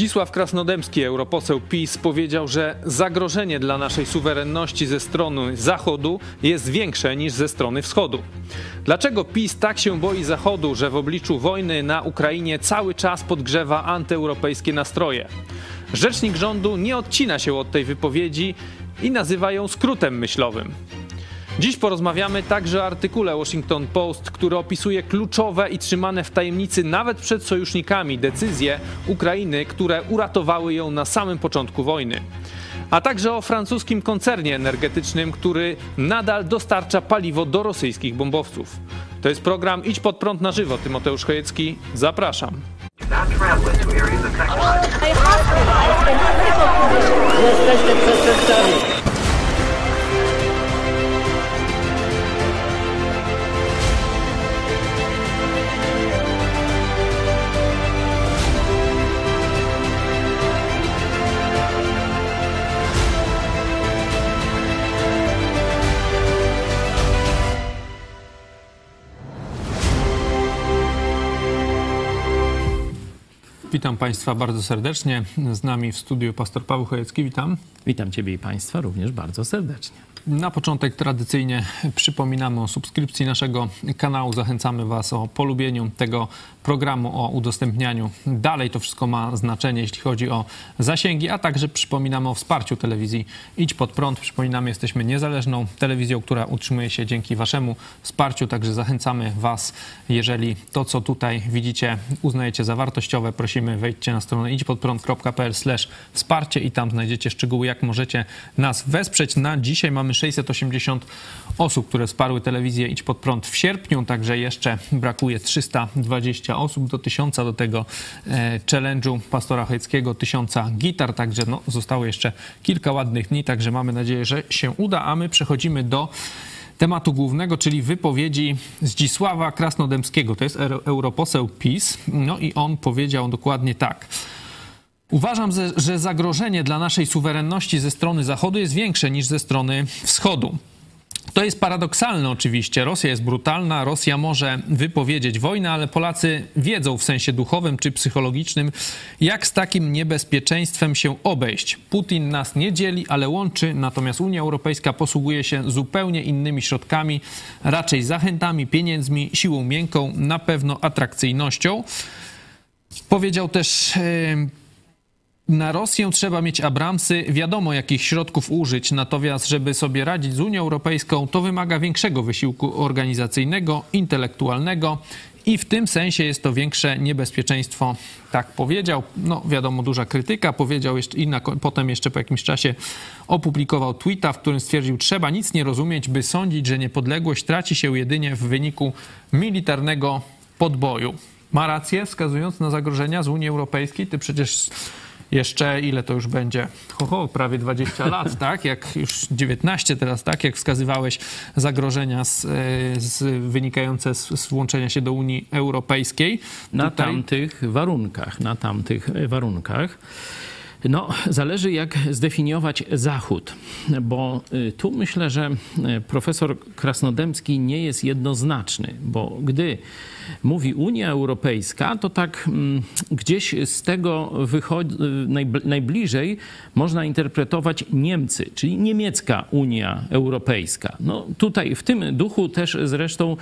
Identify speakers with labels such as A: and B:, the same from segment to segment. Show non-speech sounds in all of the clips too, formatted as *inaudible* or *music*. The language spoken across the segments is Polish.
A: Zdzisław Krasnodębski, europoseł PiS, powiedział, że zagrożenie dla naszej suwerenności ze strony Zachodu jest większe niż ze strony Wschodu. Dlaczego PiS tak się boi Zachodu, że w obliczu wojny na Ukrainie cały czas podgrzewa antyeuropejskie nastroje? Rzecznik rządu nie odcina się od tej wypowiedzi i nazywa ją skrótem myślowym. Dziś porozmawiamy także o artykule Washington Post, który opisuje kluczowe i trzymane w tajemnicy nawet przed sojusznikami decyzje Ukrainy, które uratowały ją na samym początku wojny. A także o francuskim koncernie energetycznym, który nadal dostarcza paliwo do rosyjskich bombowców. To jest program Idź pod prąd na żywo. Tymoteusz Chojecki, zapraszam.
B: Jesteście przestępcami.
A: Witam Państwa bardzo serdecznie. Z nami w studiu pastor Paweł Chojecki. Witam.
C: Witam Ciebie i Państwa również bardzo serdecznie.
A: Na początek tradycyjnie przypominamy o subskrypcji naszego kanału. Zachęcamy Was o polubieniu tego programu, o udostępnianiu. Dalej to wszystko ma znaczenie, jeśli chodzi o zasięgi, a także przypominamy o wsparciu telewizji Idź Pod Prąd. Przypominamy, jesteśmy niezależną telewizją, która utrzymuje się dzięki Waszemu wsparciu, także zachęcamy Was, jeżeli to, co tutaj widzicie, uznajecie za wartościowe, prosimy wejdźcie na stronę idźpodprąd.pl wsparcie i tam znajdziecie szczegóły, jak możecie nas wesprzeć. Na dzisiaj mamy 680 osób, które wsparły telewizję Idź Pod Prąd w sierpniu, także jeszcze brakuje 320 osób do 1000 do tego e, challenge'u pastora Chojeckiego, 1000 gitar, także no, zostało jeszcze kilka ładnych dni, także mamy nadzieję, że się uda, a my przechodzimy do tematu głównego, czyli wypowiedzi Zdzisława Krasnodębskiego. To jest europoseł PiS, no i on powiedział dokładnie tak. Uważam, że zagrożenie dla naszej suwerenności ze strony Zachodu jest większe niż ze strony Wschodu. To jest paradoksalne oczywiście. Rosja jest brutalna, Rosja może wypowiedzieć wojnę, ale Polacy wiedzą w sensie duchowym czy psychologicznym, jak z takim niebezpieczeństwem się obejść. Putin nas nie dzieli, ale łączy, natomiast Unia Europejska posługuje się zupełnie innymi środkami, raczej zachętami, pieniędzmi, siłą miękką, na pewno atrakcyjnością. Powiedział też na Rosję trzeba mieć Abramsy, wiadomo jakich środków użyć, natomiast żeby sobie radzić z Unią Europejską, to wymaga większego wysiłku organizacyjnego, intelektualnego i w tym sensie jest to większe niebezpieczeństwo, tak powiedział. No wiadomo, duża krytyka, powiedział jeszcze i na, potem jeszcze po jakimś czasie opublikował tweeta, w którym stwierdził, trzeba nic nie rozumieć, by sądzić, że niepodległość traci się jedynie w wyniku militarnego podboju. Ma rację, wskazując na zagrożenia z Unii Europejskiej, ty przecież jeszcze ile to już będzie? Ho, prawie 20 *laughs* lat, tak? Jak już 19 teraz, tak? Jak wskazywałeś zagrożenia z, e, z wynikające z, z, włączenia się do Unii Europejskiej.
C: Na Tutaj... tamtych warunkach, na tamtych warunkach. No, zależy jak zdefiniować Zachód, bo y, tu myślę, że profesor Krasnodębski nie jest jednoznaczny, bo gdy mówi Unia Europejska, to tak mm, gdzieś z tego wychodzi, najbliżej można interpretować Niemcy, czyli niemiecka Unia Europejska. No tutaj w tym duchu też zresztą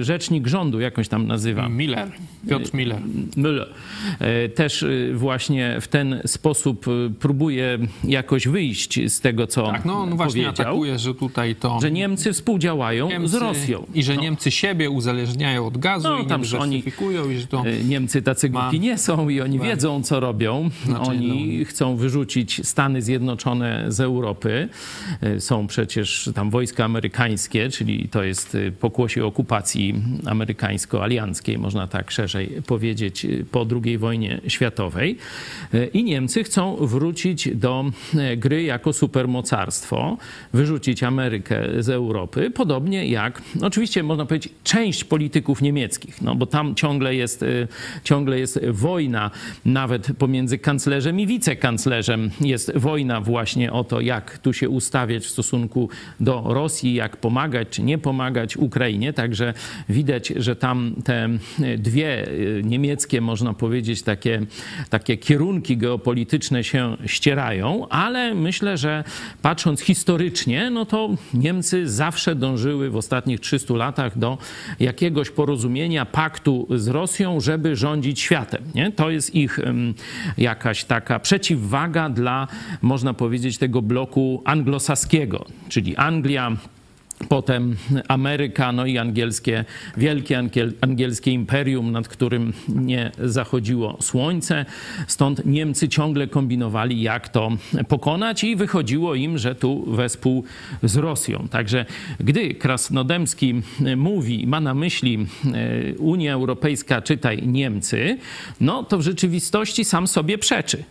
C: e, rzecznik rządu, jakąś tam nazywa.
A: Miller, Piotr Miller.
C: Müller. E, też e, właśnie w ten sposób próbuje jakoś wyjść z tego, co tak, no on właśnie
A: atakuje, że tutaj to...
C: Że Niemcy współdziałają Niemcy, z Rosją.
A: I że no. Niemcy siebie uzależniają od gazu no, i tam, że oni, i że to
C: e, Niemcy tacy głupi nie są i oni wiedzą, co robią. Znaczy, oni no... chcą wyrzucić Stany Zjednoczone z Europy. E, są przecież tam wojska amerykańskie, czyli to jest e, pokłosie okupacji amerykańsko-alianckiej, można tak szerzej powiedzieć, po II wojnie światowej. I, nie, Niemcy chcą wrócić do gry jako supermocarstwo, wyrzucić Amerykę z Europy, podobnie jak, oczywiście można powiedzieć, część polityków niemieckich, no bo tam ciągle jest, e, ciągle jest wojna, nawet pomiędzy kanclerzem i wicekanclerzem. Jest wojna właśnie o to, jak tu się ustawiać w stosunku do Rosji, jak pomagać czy nie pomagać Ukrainie, także widać, że tam te dwie niemieckie, można powiedzieć, takie, takie kierunki geopolityczne się ścierają, ale myślę, że patrząc historycznie, no to Niemcy zawsze dążyły w ostatnich 300 latach do jakiegoś porozumienia, paktu z Rosją, żeby rządzić światem. Nie? To jest ich jakaś taka przeciwwaga dla, można powiedzieć, tego bloku anglosaskiego, czyli Anglia, Potem Ameryka, no i angielskie, wielkie angielskie imperium, nad którym nie zachodziło słońce. Stąd Niemcy ciągle kombinowali, jak to pokonać, i wychodziło im, że tu wespół z Rosją. Także gdy Krasnodębski mówi, ma na myśli e, Unia Europejska, czytaj Niemcy, no to w rzeczywistości sam sobie przeczy.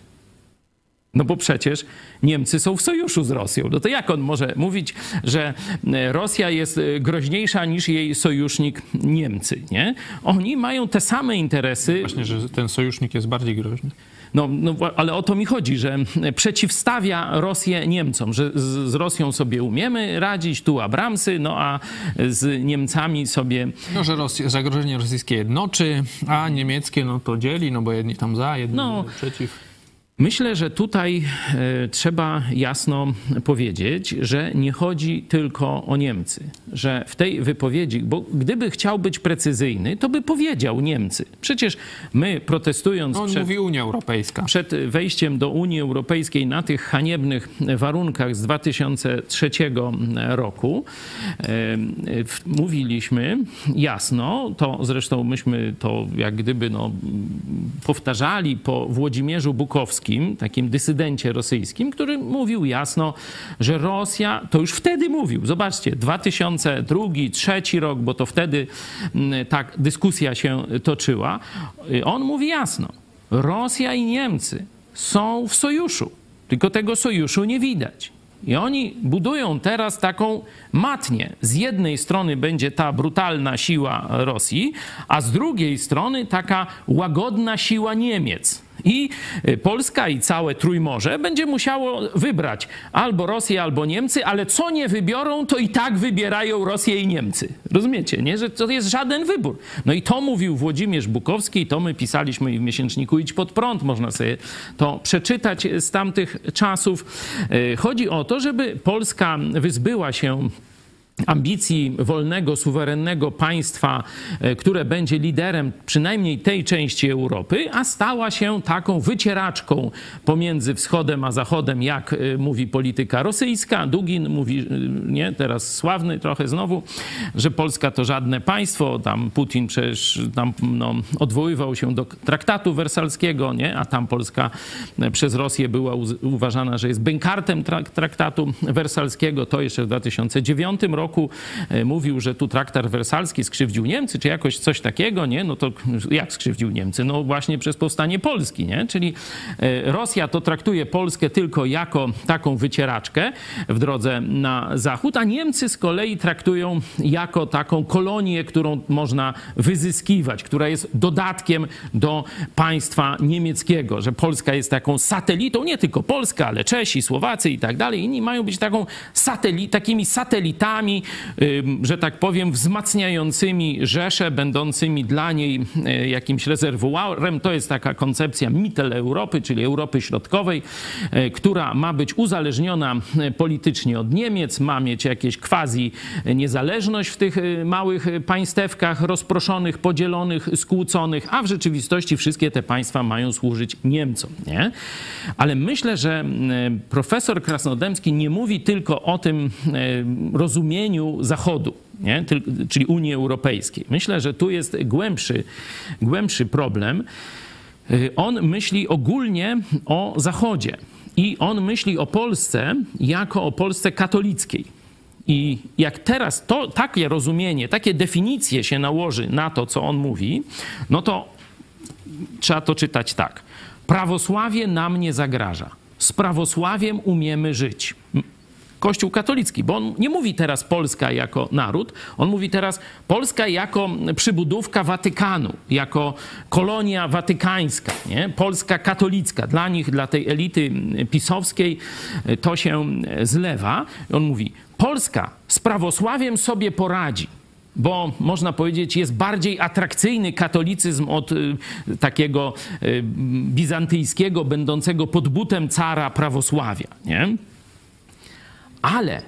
C: No bo przecież Niemcy są w sojuszu z Rosją. No to jak on może mówić, że e, Rosja jest e, groźniejsza niż jej sojusznik Niemcy, nie? Oni mają te same interesy.
A: Właśnie, że ten sojusznik jest bardziej groźny.
C: No, no, ale o to mi chodzi, że przeciwstawia Rosję Niemcom, że z, z, Rosją sobie umiemy radzić, tu Abramsy, no a z Niemcami sobie...
A: No, że Rosja, zagrożenie rosyjskie jednoczy, a niemieckie no to dzieli, no bo jedni tam za, jedni no, przeciw.
C: Myślę, że tutaj e, trzeba jasno powiedzieć, że nie chodzi tylko o Niemcy, że w tej wypowiedzi, bo gdyby chciał być precyzyjny, to by powiedział Niemcy. Przecież my protestując
A: On
C: przed,
A: mówi Unia Europejska.
C: przed wejściem do Unii Europejskiej na tych haniebnych warunkach z 2003 roku, e, mówiliśmy jasno, to zresztą myśmy to jak gdyby no, powtarzali po Włodzimierzu Bukowskim, takim dysydencie rosyjskim, który mówił jasno, że Rosja, to już wtedy mówił, zobaczcie, 2002-2003 rok, bo to wtedy mm, tak dyskusja się toczyła, on mówi jasno, Rosja i Niemcy są w sojuszu, tylko tego sojuszu nie widać. I oni budują teraz taką matnię. Z jednej strony będzie ta brutalna siła Rosji, a z drugiej strony taka łagodna siła Niemiec. I y, Polska i całe Trójmorze będzie musiało wybrać albo Rosję, albo Niemcy, ale co nie wybiorą, to i tak wybierają Rosję i Niemcy. Rozumiecie, nie? Że to jest żaden wybór. No i to mówił Włodzimierz Bukowski i to my pisaliśmy w miesięczniku Idź Pod Prąd. Można sobie to przeczytać z tamtych czasów. Y, chodzi o to, żeby Polska wyzbyła się ambicji wolnego, suwerennego państwa, e, które będzie liderem przynajmniej tej części Europy, a stała się taką wycieraczką pomiędzy wschodem a zachodem, jak e, mówi polityka rosyjska. Dugin mówi, e, nie, teraz sławny trochę znowu, że Polska to żadne państwo. Tam Putin przecież tam, no, odwoływał się do traktatu wersalskiego, nie? a tam Polska przez Rosję była uważana, że jest bękartem traktatu wersalskiego. To jeszcze w 2009 roku roku e, mówił, że tu traktat wersalski skrzywdził Niemcy, czy jakoś coś takiego, nie? No to jak skrzywdził Niemcy? No właśnie przez powstanie Polski, nie? Czyli e, Rosja to traktuje Polskę tylko jako taką wycieraczkę w drodze na zachód, a Niemcy z kolei traktują jako taką kolonię, którą można wyzyskiwać, która jest dodatkiem do państwa niemieckiego, że Polska jest taką satelitą, nie tylko Polska, ale Czesi, Słowacy i tak dalej. Inni mają być taką sateli takimi satelitami że tak powiem, wzmacniającymi Rzeszę, będącymi dla niej e, jakimś rezerwuarem. To jest taka koncepcja Mittel Europy, czyli Europy Środkowej, e, która ma być uzależniona e, politycznie od Niemiec, ma mieć jakieś quasi niezależność w tych małych państewkach rozproszonych, podzielonych, skłóconych, a w rzeczywistości wszystkie te państwa mają służyć Niemcom. Nie? Ale myślę, że profesor Krasnodębski nie mówi tylko o tym rozumieniu, rozumieniu Zachodu, nie? czyli Unii Europejskiej. Myślę, że tu jest głębszy, głębszy problem. Y, on myśli ogólnie o Zachodzie i on myśli o Polsce jako o Polsce katolickiej. I jak teraz to, takie rozumienie, takie definicje się nałoży na to, co on mówi, no to trzeba to czytać tak. Prawosławie nam nie zagraża. Z prawosławiem umiemy żyć. Kościół katolicki, bo on nie mówi teraz Polska jako naród, on mówi teraz Polska jako przybudówka Watykanu, jako kolonia watykańska, nie? Polska katolicka. Dla nich, dla tej elity pisowskiej to się zlewa. On mówi, Polska z prawosławiem sobie poradzi bo można powiedzieć, jest bardziej atrakcyjny katolicyzm od y, takiego y, bizantyjskiego, będącego pod butem cara prawosławia. Nie? Ale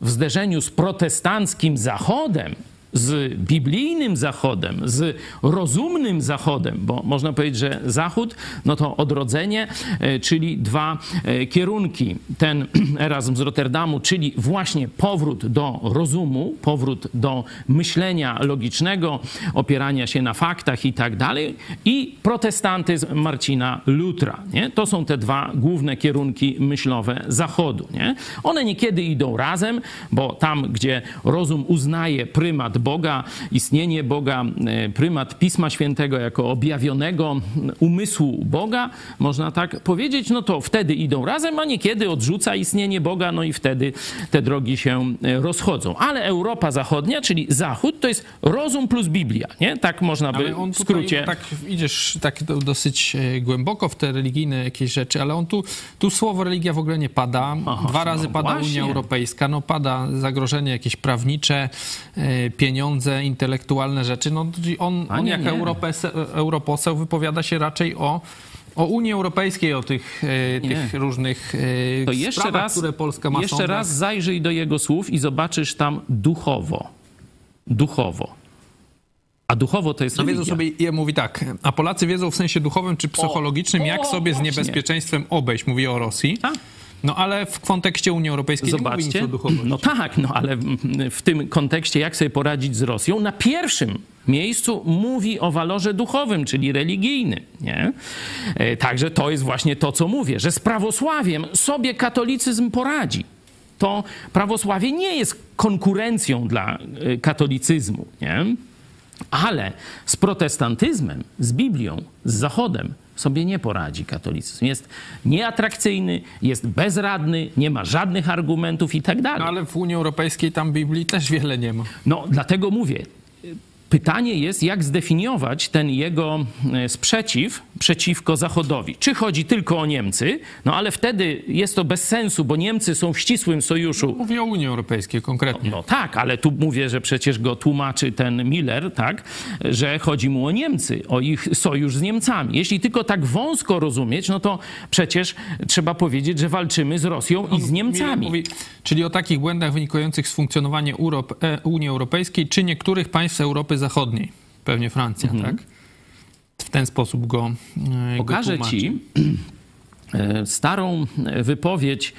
C: w zderzeniu z protestanckim Zachodem, z biblijnym Zachodem, z rozumnym Zachodem, bo można powiedzieć, że Zachód no to odrodzenie, e, czyli dwa e, kierunki. Ten *clears throat* Erasm z Rotterdamu, czyli właśnie powrót do rozumu, powrót do myślenia logicznego, opierania się na faktach i tak dalej, i protestantyzm Marcina Lutra. Nie? To są te dwa główne kierunki myślowe Zachodu. Nie? One niekiedy idą razem, bo tam, gdzie rozum uznaje prymat Boga, istnienie Boga, e, prymat Pisma Świętego jako objawionego umysłu Boga, można tak powiedzieć, no to wtedy idą razem, a niekiedy odrzuca istnienie Boga, no i wtedy te drogi się e, rozchodzą. Ale Europa Zachodnia, czyli Zachód, to jest rozum plus Biblia, nie? Tak można by w skrócie...
A: Tak idziesz tak dosyć e, głęboko w te religijne jakieś rzeczy, ale on tu, tu słowo religia w ogóle nie pada. Aha, Dwa razy no pada właśnie. Unia Europejska, no pada zagrożenie jakieś prawnicze, pieniądze, pieniądze, intelektualne rzeczy. No, on, on jak europoseł wypowiada się raczej o o Unii Europejskiej, o tych, e, tych różnych e, to jeszcze sprawach, raz, które Polska ma
C: Jeszcze raz zajrzyj do jego słów i zobaczysz tam duchowo. Duchowo. A duchowo to jest
A: No wiedzą sobie, ja mówi tak, a Polacy wiedzą w sensie duchowym czy psychologicznym, o, jak sobie właśnie. z niebezpieczeństwem obejść, mówi o Rosji. A? No ale w kontekście Unii Europejskiej Zobaczcie. nie mówi
C: No tak, no ale w tym kontekście jak sobie poradzić z Rosją? Na pierwszym miejscu mówi o walorze duchowym, czyli religijnym. Nie? E, także to jest właśnie to, co mówię, że z prawosławiem sobie katolicyzm poradzi. To prawosławie nie jest konkurencją dla e, katolicyzmu. Nie? Ale z protestantyzmem, z Biblią, z Zachodem sobie nie poradzi katolicyzm. Jest nieatrakcyjny, jest bezradny, nie ma żadnych argumentów i tak dalej. No
A: ale w Unii Europejskiej tam Biblii też wiele nie ma.
C: No dlatego mówię, Pytanie jest, jak zdefiniować ten jego e, sprzeciw przeciwko Zachodowi. Czy chodzi tylko o Niemcy? No ale wtedy jest to bez sensu, bo Niemcy są w ścisłym sojuszu. No,
A: mówię o Unii Europejskiej konkretnie.
C: No, no, tak, ale tu mówię, że przecież go tłumaczy ten Miller, tak, że chodzi mu o Niemcy, o ich sojusz z Niemcami. Jeśli tylko tak wąsko rozumieć, no to przecież trzeba powiedzieć, że walczymy z Rosją no, i z Niemcami. Mówi,
A: czyli o takich błędach wynikających z funkcjonowania e, Unii Europejskiej czy niektórych państw Europy Zachodniej, pewnie Francja, mhm. tak? W ten sposób go
C: e, Pokażę go ci e, starą wypowiedź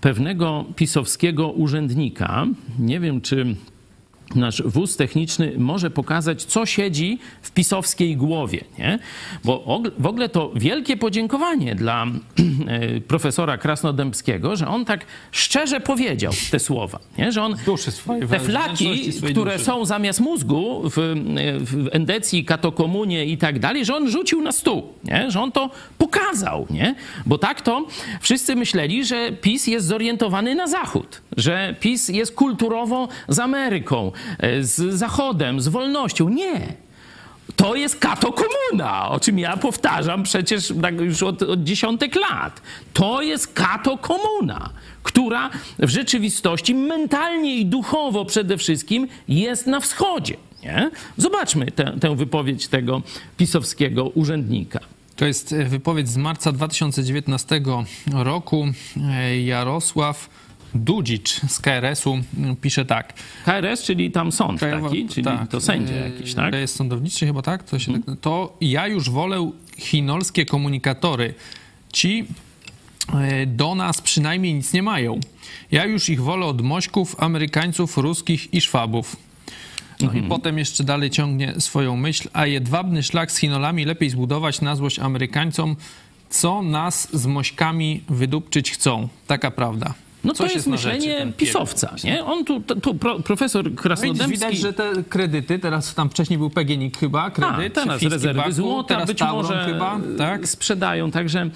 C: pewnego pisowskiego urzędnika. Nie wiem, czy nasz wóz techniczny może pokazać, co siedzi w pisowskiej głowie. Nie? Bo w ogóle to wielkie podziękowanie dla *clears throat* e, profesora Krasnodębskiego, że on tak szczerze powiedział te słowa. Nie? Że on te flaki, które duszy. są zamiast mózgu w, w endecji, katokomunie i tak dalej, że on rzucił na stół. Nie? Że on to pokazał. Nie? Bo tak to wszyscy myśleli, że PiS jest zorientowany na zachód. Że PiS jest kulturowo z Ameryką, E, z Zachodem, z wolnością. Nie. To jest katokomuna, o czym ja powtarzam przecież tak już od, od dziesiątek lat. To jest katokomuna, która w rzeczywistości mentalnie i duchowo przede wszystkim jest na wschodzie. Nie? Zobaczmy tę, tę wypowiedź tego pisowskiego urzędnika.
A: To jest e, wypowiedź z marca 2019 roku. E, Jarosław Dudzicz z KRS-u pisze tak.
C: KRS, czyli tam sąd Krajowa, taki, czyli tak, to sędzia jakiś, tak?
A: jest sądowniczy chyba, tak? To, się hmm. to ja już wolę chinolskie komunikatory. Ci e, do nas przynajmniej nic nie mają. Ja już ich wolę od Mośków, Amerykańców, Ruskich i Szwabów. No mhm. i potem jeszcze dalej ciągnie swoją myśl, a jedwabny szlak z Chinolami lepiej zbudować na złość Amerykańcom, co nas z Mośkami wydupczyć chcą. Taka prawda.
C: No to
A: Coś
C: jest
A: jest rzeczy,
C: myślenie
A: ten
C: pisowca, nie? On tu, tu pro, profesor
A: Widzisz,
C: Krasnodębski...
A: widać, że te kredyty, teraz tam wcześniej był PGNiG chyba, kredyt,
C: A, teraz rezerwy
A: Baku,
C: złota,
A: teraz
C: być
A: Tauron
C: może
A: chyba, tak?
C: sprzedają, także e,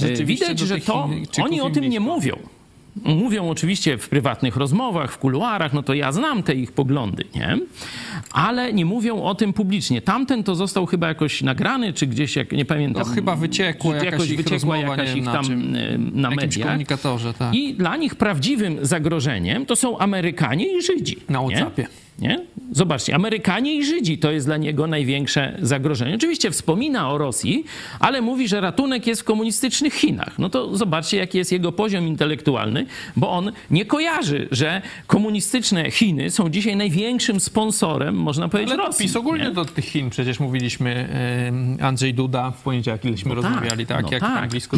A: Rzeczywiście
C: widać, że to oni o tym nie mówią. Mówią oczywiście w prywatnych rozmowach, w kuluarach, no to ja znam te ich poglądy, nie? Ale nie mówią o tym publicznie. Tamten to został chyba jakoś nagrany, czy gdzieś, jak nie pamiętam.
A: No chyba wyciekła
C: czy
A: jakaś ich
C: wyciekła
A: rozmowa,
C: jakaś ich
A: na
C: tam
A: czym.
C: e, na
A: jakimś
C: mediach.
A: komunikatorze, tak.
C: I dla nich prawdziwym zagrożeniem to są Amerykanie i Żydzi.
A: Na? WhatsAppie.
C: Nie? Zobaczcie, Amerykanie i Żydzi to jest dla niego największe zagrożenie. Oczywiście wspomina o Rosji, ale mówi, że ratunek jest w komunistycznych Chinach. No to zobaczcie, jaki jest jego poziom intelektualny, bo on nie kojarzy, że komunistyczne Chiny są dzisiaj największym sponsorem, można powiedzieć,
A: Ale
C: Rosji.
A: PiS ogólnie
C: nie?
A: do tych Chin przecież mówiliśmy, Andrzej Duda w poniedziałek ileśmy
C: No tak,
A: rozmawiali, tak,
C: no
A: jak
C: tak.
A: angielsku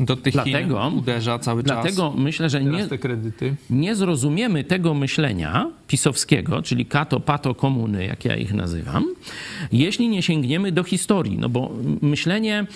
A: do, tych
C: Dlatego-
A: Chin uderza cały
C: Dlatego
A: czas.
C: myślę, że nie, nie zrozumiemy tego myślenia pisowskiego, czyli kato, pato, komuny, jak ja ich nazywam, jeśli nie sięgniemy do historii. No bo myślenie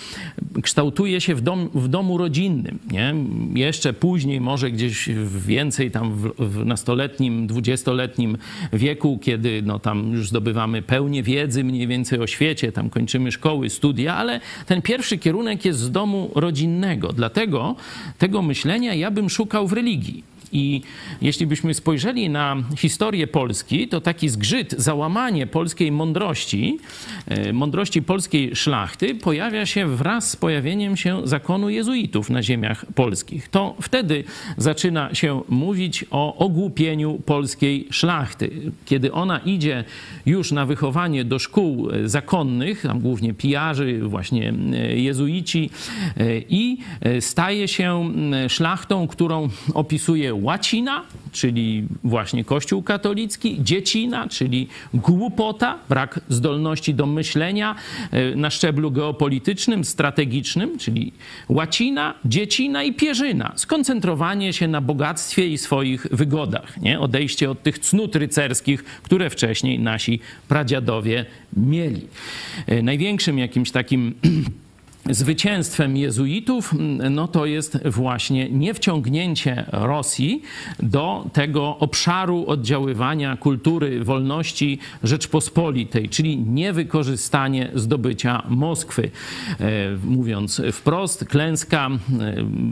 C: kształtuje się w, dom, w domu rodzinnym. Nie? Jeszcze później, może gdzieś więcej tam w, w nastoletnim, dwudziestoletnim wieku, kiedy no, tam już zdobywamy pełnię wiedzy mniej więcej o świecie, tam kończymy szkoły, studia, ale ten pierwszy kierunek jest z domu rodzinnego. Dlatego tego myślenia ja bym szukał w religii. I jeśli byśmy spojrzeli na historię Polski, to taki zgrzyt, załamanie polskiej mądrości, e, mądrości polskiej szlachty pojawia się wraz z pojawieniem się zakonu jezuitów na ziemiach polskich. To wtedy zaczyna się mówić o ogłupieniu polskiej szlachty. Kiedy ona idzie już na wychowanie do szkół e, zakonnych, tam głównie pijarzy, właśnie e, jezuici, i staje się szlachtą, którą opisuje łacina, czyli właśnie Kościół katolicki, dziecina, czyli głupota, brak zdolności do myślenia e, na szczeblu geopolitycznym, strategicznym, czyli łacina, dziecina i pierzyna. Skoncentrowanie się na bogactwie i swoich wygodach, nie? odejście od tych cnót rycerskich, które wcześniej nasi pradziadowie mieli. E, Największym jakimś takim *clears throat* zwycięstwem jezuitów, no to jest właśnie niewciągnięcie Rosji do tego obszaru oddziaływania kultury wolności Rzeczpospolitej, czyli niewykorzystanie zdobycia Moskwy. E, Mówiąc wprost, klęska, e,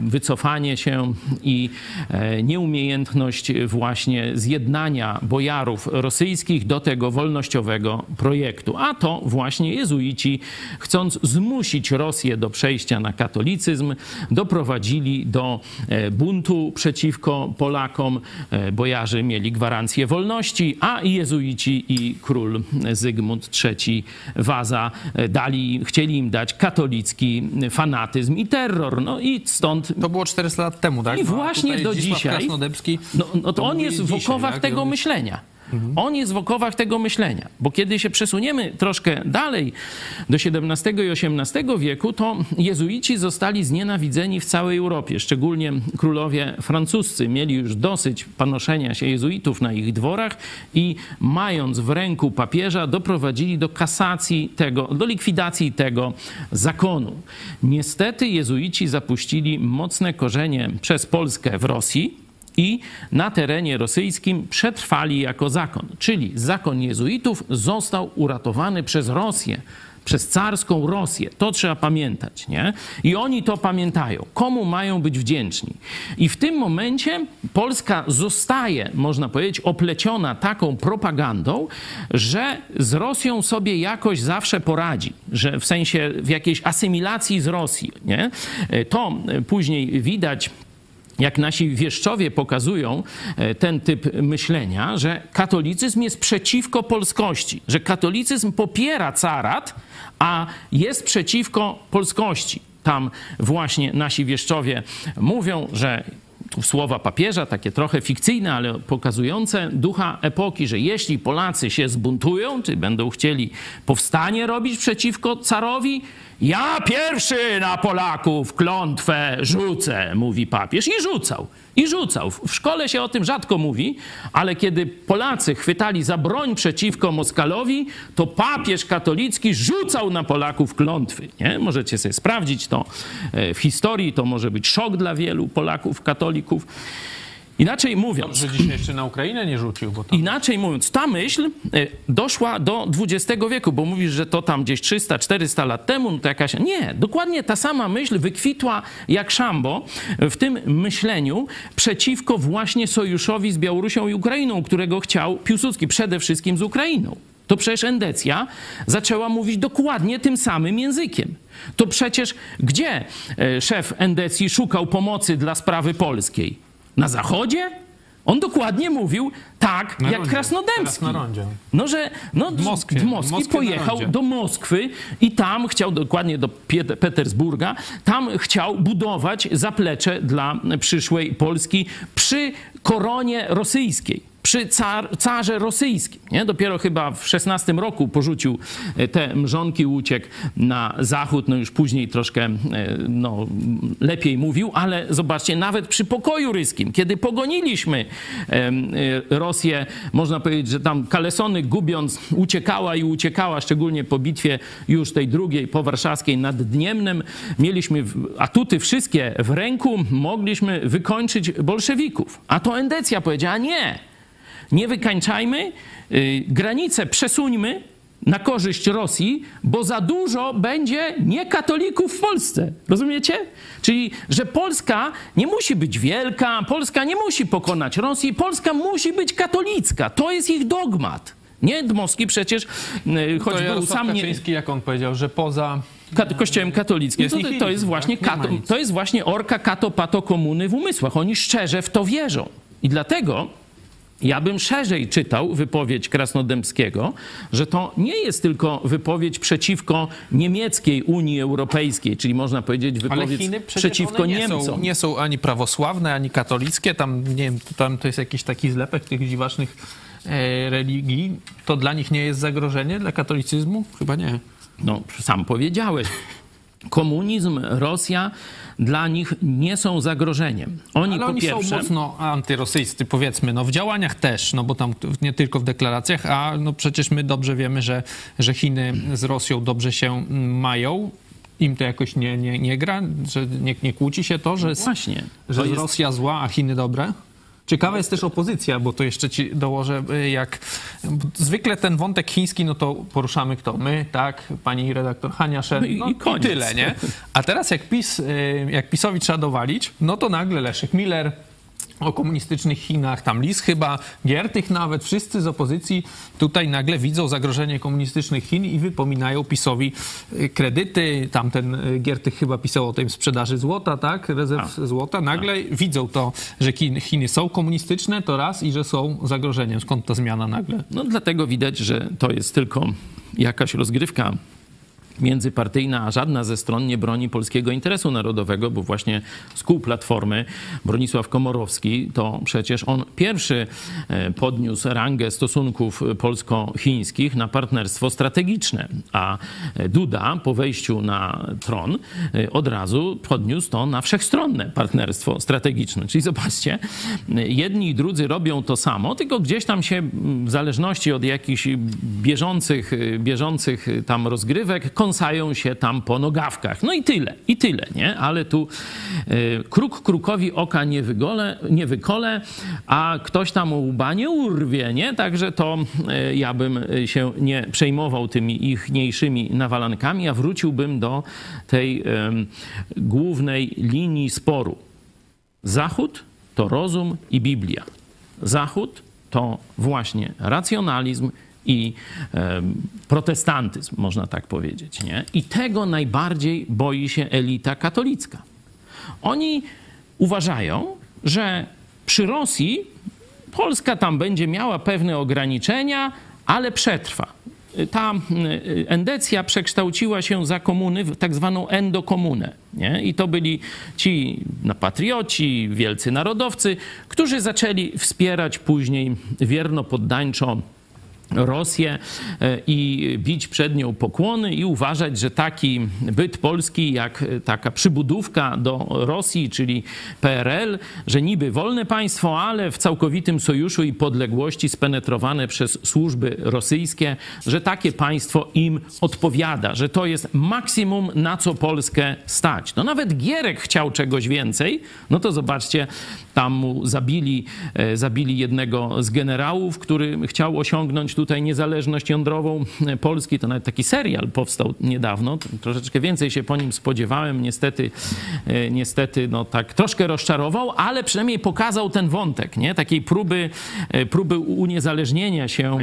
C: wycofanie się i e, nieumiejętność właśnie zjednania bojarów rosyjskich do tego wolnościowego projektu. A to właśnie jezuici, chcąc zmusić Rosję do przejścia na katolicyzm, doprowadzili do e, buntu przeciwko Polakom. E, Bojarzy mieli gwarancję wolności, a jezuici i król Zygmunt III Waza e, dali, chcieli im dać katolicki fanatyzm i terror. No i stąd
A: To było 400 lat temu, tak?
C: I
A: No,
C: właśnie do
A: Zdzisław
C: dzisiaj- no, no to on
A: mówi
C: jest w
A: dzisiaj,
C: okowach
A: tak?
C: tego
A: I
C: myślenia. On jest w okowach tego myślenia, bo kiedy się przesuniemy troszkę dalej do XVII i XVIII wieku, to jezuici zostali znienawidzeni w całej Europie. Szczególnie królowie francuscy mieli już dosyć panoszenia się jezuitów na ich dworach i mając w ręku papieża, doprowadzili do kasacji tego, do likwidacji tego zakonu. Niestety jezuici zapuścili mocne korzenie przez Polskę w Rosji, i na terenie rosyjskim przetrwali jako zakon. Czyli zakon jezuitów został uratowany przez Rosję, przez carską Rosję. To trzeba pamiętać, nie? I oni to pamiętają. Komu mają być wdzięczni? I w tym momencie Polska zostaje, można powiedzieć, opleciona taką propagandą, że z Rosją sobie jakoś zawsze poradzi, że w sensie w jakiejś asymilacji z Rosji, nie? To później widać jak nasi wieszczowie pokazują e, ten typ myślenia, że katolicyzm jest przeciwko polskości, że katolicyzm popiera carat, a jest przeciwko polskości. Tam właśnie nasi wieszczowie mówią, że słowa papieża, takie trochę fikcyjne, ale pokazujące ducha epoki, że jeśli Polacy się zbuntują, czy będą chcieli powstanie robić przeciwko carowi, Ja pierwszy na Polaków klątwę rzucę, mówi papież. I rzucał. I rzucał. W szkole się o tym rzadko mówi, ale kiedy Polacy chwytali za broń przeciwko Moskalowi, to papież katolicki rzucał na Polaków klątwy. Nie? Możecie sobie sprawdzić to e, w historii. To może być szok dla wielu Polaków, katolików. Inaczej mówiąc,
A: Że dzisiaj jeszcze na Ukrainę nie rzucił, bo tam
C: Inaczej mówiąc, ta myśl e, doszła do XX wieku, bo mówisz, że to tam gdzieś 300-400 lat temu, no to jakaś... Nie, dokładnie ta sama myśl wykwitła jak szambo w tym myśleniu przeciwko właśnie sojuszowi z Białorusią i Ukrainą, którego chciał Piłsudski, przede wszystkim z Ukrainą. To przecież Endecja zaczęła mówić dokładnie tym samym językiem. To przecież gdzie e, szef Endecji szukał pomocy dla sprawy polskiej? Na zachodzie? On dokładnie mówił tak,
A: na
C: jak
A: rondzie.
C: Krasnodębski. No, że no,
A: W Moskwie.
C: w Moskwie pojechał do Moskwy i tam chciał, dokładnie do Pie- Petersburga, tam chciał budować zaplecze dla przyszłej Polski przy koronie rosyjskiej. Przy car, carze rosyjskim. Nie? Dopiero chyba w XVI roku porzucił e, te mrzonki, uciekł na zachód. No już później troszkę e, no, lepiej mówił, ale zobaczcie, nawet przy pokoju ryskim, kiedy pogoniliśmy e, Rosję, można powiedzieć, że tam Kalesony gubiąc uciekała i uciekała, szczególnie po bitwie już tej drugiej, po warszawskiej nad Dniemnem, mieliśmy atuty wszystkie w ręku, mogliśmy wykończyć bolszewików. A to Endecja powiedziała nie, nie wykańczajmy, y, granice przesuńmy na korzyść Rosji, bo za dużo będzie niekatolików w Polsce. Rozumiecie? Czyli, że Polska nie musi być wielka, Polska nie musi pokonać Rosji, Polska musi być katolicka. To jest ich dogmat. Nie Dmowski przecież, y, choć
A: to
C: był sam nie,
A: Kaczyński, jak on powiedział, że poza...
C: Ka- kościołem katolickim,
A: Jest
C: to, to, jest właśnie
A: tak? Nie ma
C: kato, to jest właśnie orka kato pato komuny w umysłach. Oni szczerze w to wierzą. I dlatego ja bym szerzej czytał wypowiedź Krasnodębskiego, że to nie jest tylko wypowiedź przeciwko niemieckiej Unii Europejskiej, czyli można powiedzieć
A: Ale
C: wypowiedź przeciwko
A: nie
C: Niemcom.
A: są, nie są ani prawosławne, ani katolickie. Tam, nie wiem, tam to jest jakiś taki zlepek tych dziwacznych e, religii. To dla nich nie jest zagrożenie, dla katolicyzmu? Chyba nie.
C: No, sam powiedziałeś. Komunizm, Rosja dla nich nie są zagrożeniem. Oni
A: Ale
C: po
A: oni
C: pierwsze...
A: są mocno antyrosyjscy, powiedzmy, no w działaniach też, no bo tam nie tylko w deklaracjach, a no przecież my dobrze wiemy, że, że Chiny z Rosją dobrze się mm, mają. Im to jakoś nie, nie, nie gra, że nie, nie kłóci się to, że,
C: Właśnie.
A: że
C: To jest-
A: Rosja zła, a Chiny dobre? Ciekawa jest też opozycja, bo to jeszcze ci dołożę, y, jak zwykle ten wątek chiński, no to poruszamy kto? My, tak, pani redaktor Hania Szen,
C: No i-
A: no
C: i koniec.
A: tyle, nie? A teraz jak PiS, y, jak PiSowi trzeba dowalić, no to nagle Leszek Miller o komunistycznych Chinach, tam Lis chyba, Giertych nawet, wszyscy z opozycji tutaj nagle widzą zagrożenie komunistycznych Chin i wypominają PiSowi y, kredyty. Tamten y, Giertych chyba pisał o tej sprzedaży złota, tak? Rezerw złota. Nagle widzą to, że Chin- Chiny są komunistyczne, to raz i że są zagrożeniem. Skąd ta zmiana nagle?
C: No dlatego widać, że to jest tylko jakaś rozgrywka międzypartyjna, a żadna ze stron nie broni polskiego interesu narodowego, bo właśnie z kół Platformy Bronisław Komorowski, to przecież on pierwszy e, podniósł rangę stosunków polsko-chińskich na partnerstwo strategiczne, a Duda po wejściu na tron e, od razu podniósł to na wszechstronne partnerstwo strategiczne. Czyli zobaczcie, e, jedni i drudzy robią to samo, tylko gdzieś tam się w zależności od jakichś bieżących, bieżących tam rozgrywek kąsają się tam po nogawkach. No i tyle, i tyle, nie? Ale tu y, kruk krukowi oka nie, wygole, nie wykole, a ktoś tam łba nie urwie, nie? Także to y, ja bym y, się nie przejmował tymi ichniejszymi nawalankami, a wróciłbym do tej em, głównej linii sporu. Zachód to rozum i Biblia. Zachód to właśnie racjonalizm i protestantyzm, można tak powiedzieć. Nie? I tego najbardziej boi się elita katolicka. Oni uważają, że przy Rosji Polska tam będzie miała pewne ograniczenia, ale przetrwa. Ta endecja przekształciła się za komuny w tak zwaną endokomunę. Nie? I to byli ci no, patrioci, wielcy narodowcy, którzy zaczęli wspierać później wierno poddańczo Rosję e, i bić przed nią pokłony i uważać, że taki byt polski, jak taka przybudówka do Rosji, czyli PRL, że niby wolne państwo, ale w całkowitym sojuszu i podległości spenetrowane przez służby rosyjskie, że takie państwo im odpowiada, że to jest maksimum, na co Polskę stać. No nawet Gierek chciał czegoś więcej, no to zobaczcie, tam mu zabili, e, zabili jednego z generałów, który chciał osiągnąć tutaj niezależność jądrową Polski. To nawet taki serial powstał niedawno. Troszeczkę więcej się po nim spodziewałem. Niestety, e, niestety no tak troszkę rozczarował, ale przynajmniej pokazał ten wątek, nie? Takiej próby, e, próby uniezależnienia się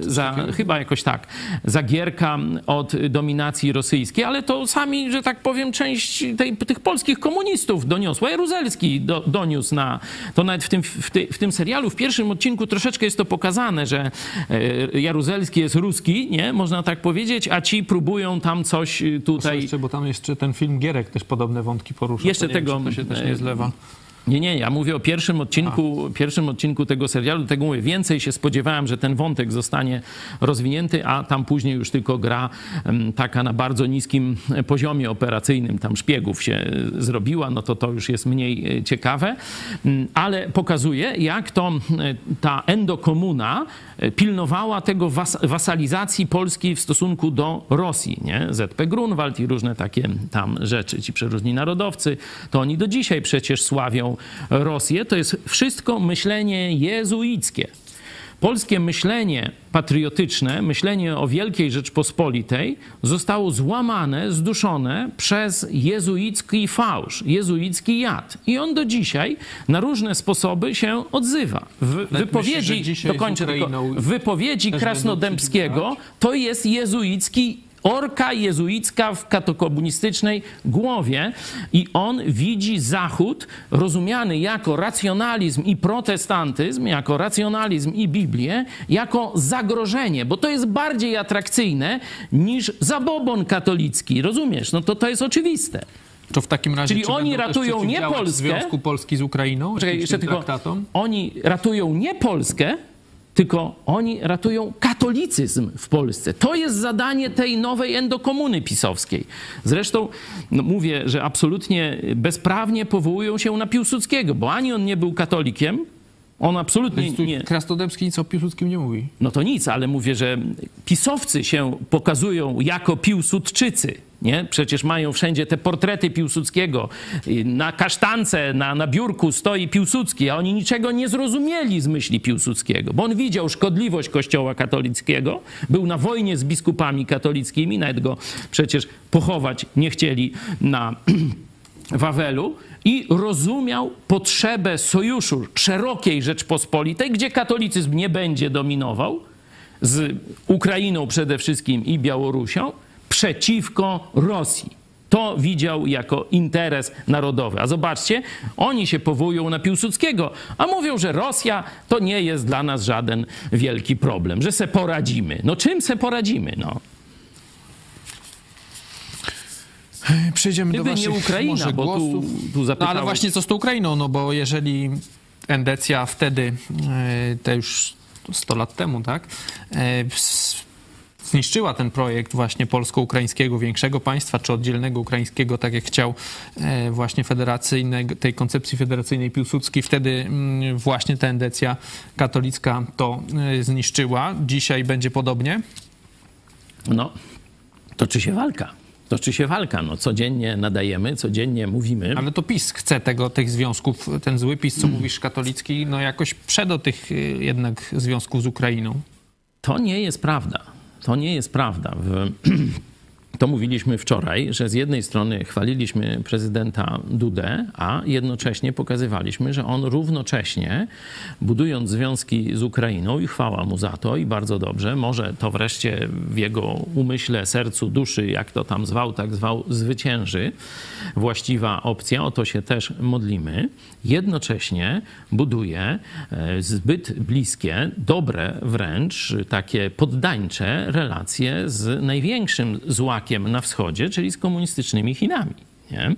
C: za, chyba jakoś tak, za Gierka od dominacji rosyjskiej, ale to sami, że tak powiem, część tej, tych polskich komunistów doniosła. Jaruzelski do, doniósł na, to nawet w tym, w, ty, w tym serialu, w pierwszym odcinku troszeczkę jest to pokazane, że e, Jaruzelski jest ruski, nie? Można tak powiedzieć, a ci próbują tam coś y, tutaj...
A: Jeszcze, bo tam jeszcze ten film Gierek też podobne wątki porusza.
C: Jeszcze tego...
A: Wiem, to się też nie
C: e,
A: zlewa.
C: Nie, nie, ja mówię o pierwszym odcinku, pierwszym odcinku tego serialu, tego mówię, więcej się spodziewałem, że ten wątek zostanie rozwinięty, a tam później już tylko gra taka na bardzo niskim poziomie operacyjnym, tam szpiegów się zrobiła, no to to już jest mniej e, ciekawe, mm, ale pokazuje, jak to e, ta endokomuna e, pilnowała tego was wasalizacji Polski w stosunku do Rosji, nie? ZP Grunwald i różne takie tam rzeczy, ci przeróżni narodowcy, to oni do dzisiaj przecież sławią Rosję, to jest wszystko myślenie jezuickie. Polskie myślenie patriotyczne, myślenie o Wielkiej Rzeczpospolitej zostało złamane, zduszone przez jezuicki fałsz, jezuicki jad. I on do dzisiaj na różne sposoby się odzywa. W wypowiedzi, dokończę tylko, w wypowiedzi Krasnodębskiego to jest jezuicki orka jezuicka w katokomunistycznej głowie i on widzi Zachód rozumiany jako racjonalizm i protestantyzm, jako racjonalizm i Biblię, jako zagrożenie, bo to jest bardziej atrakcyjne niż zabobon katolicki, rozumiesz? No to to jest oczywiste.
A: To w takim razie,
C: Czyli oni ratują nie Polskę.
A: Związku Polski z Ukrainą?
C: Czekaj, jeszcze tylko. Oni ratują nie Polskę, tylko oni ratują katolicyzm w Polsce. To jest zadanie tej nowej endokomuny pisowskiej. Zresztą no mówię, że absolutnie bezprawnie powołują się na Piłsudskiego, bo ani on nie był katolikiem, on absolutnie nie.
A: Krasnodębski nic o Piłsudskim nie mówi.
C: No to nic, ale mówię, że pisowcy się pokazują jako Piłsudczycy. Nie? Przecież mają wszędzie te portrety Piłsudskiego. Na kasztance, na, na biurku stoi Piłsudski, a oni niczego nie zrozumieli z myśli Piłsudskiego, bo on widział szkodliwość Kościoła katolickiego, był na wojnie z biskupami katolickimi, nawet go przecież pochować nie chcieli na *clears throat* Wawelu i rozumiał potrzebę sojuszu szerokiej Rzeczpospolitej, gdzie katolicyzm nie będzie dominował, z Ukrainą przede wszystkim i Białorusią, przeciwko Rosji. To widział jako interes narodowy. A zobaczcie, oni się powołują na Piłsudskiego, a mówią, że Rosja to nie jest dla nas żaden wielki problem, że se poradzimy. No czym se poradzimy? No.
A: Przejdziemy
C: Gdyby
A: do waszych
C: nie Ukraina,
A: może
C: bo tu,
A: głosów.
C: tu
A: No
C: zapytałeś...
A: ale właśnie co z tą Ukrainą? No bo jeżeli Endecja wtedy, e, te już 100 lat temu, tak, e, zniszczyła ten projekt właśnie polsko-ukraińskiego większego państwa, czy oddzielnego ukraińskiego, tak jak chciał e, właśnie federacyjnego, tej koncepcji federacyjnej Piłsudski, wtedy mm, właśnie ta endecja katolicka to zniszczyła. Dzisiaj będzie podobnie.
C: No, toczy się walka. Toczy się walka. No, codziennie nadajemy, codziennie mówimy.
A: Ale to PiS chce tego, tych związków, ten zły PiS, co mówisz, katolicki, no jakoś prze do tych y, jednak związków z Ukrainą.
C: To nie jest prawda. To nie jest prawda. W... *clears throat* To mówiliśmy wczoraj, że z jednej strony chwaliliśmy prezydenta Dudę, a jednocześnie pokazywaliśmy, że on równocześnie, budując związki z Ukrainą, i chwała mu za to, i bardzo dobrze, może to wreszcie w jego umyśle, sercu, duszy, jak to tam zwał, tak zwał, zwycięży właściwa opcja, o to się też modlimy. Jednocześnie buduje e, zbyt bliskie, dobre wręcz, takie poddańcze relacje z największym złakiem na wschodzie, czyli z komunistycznymi Chinami. Nie?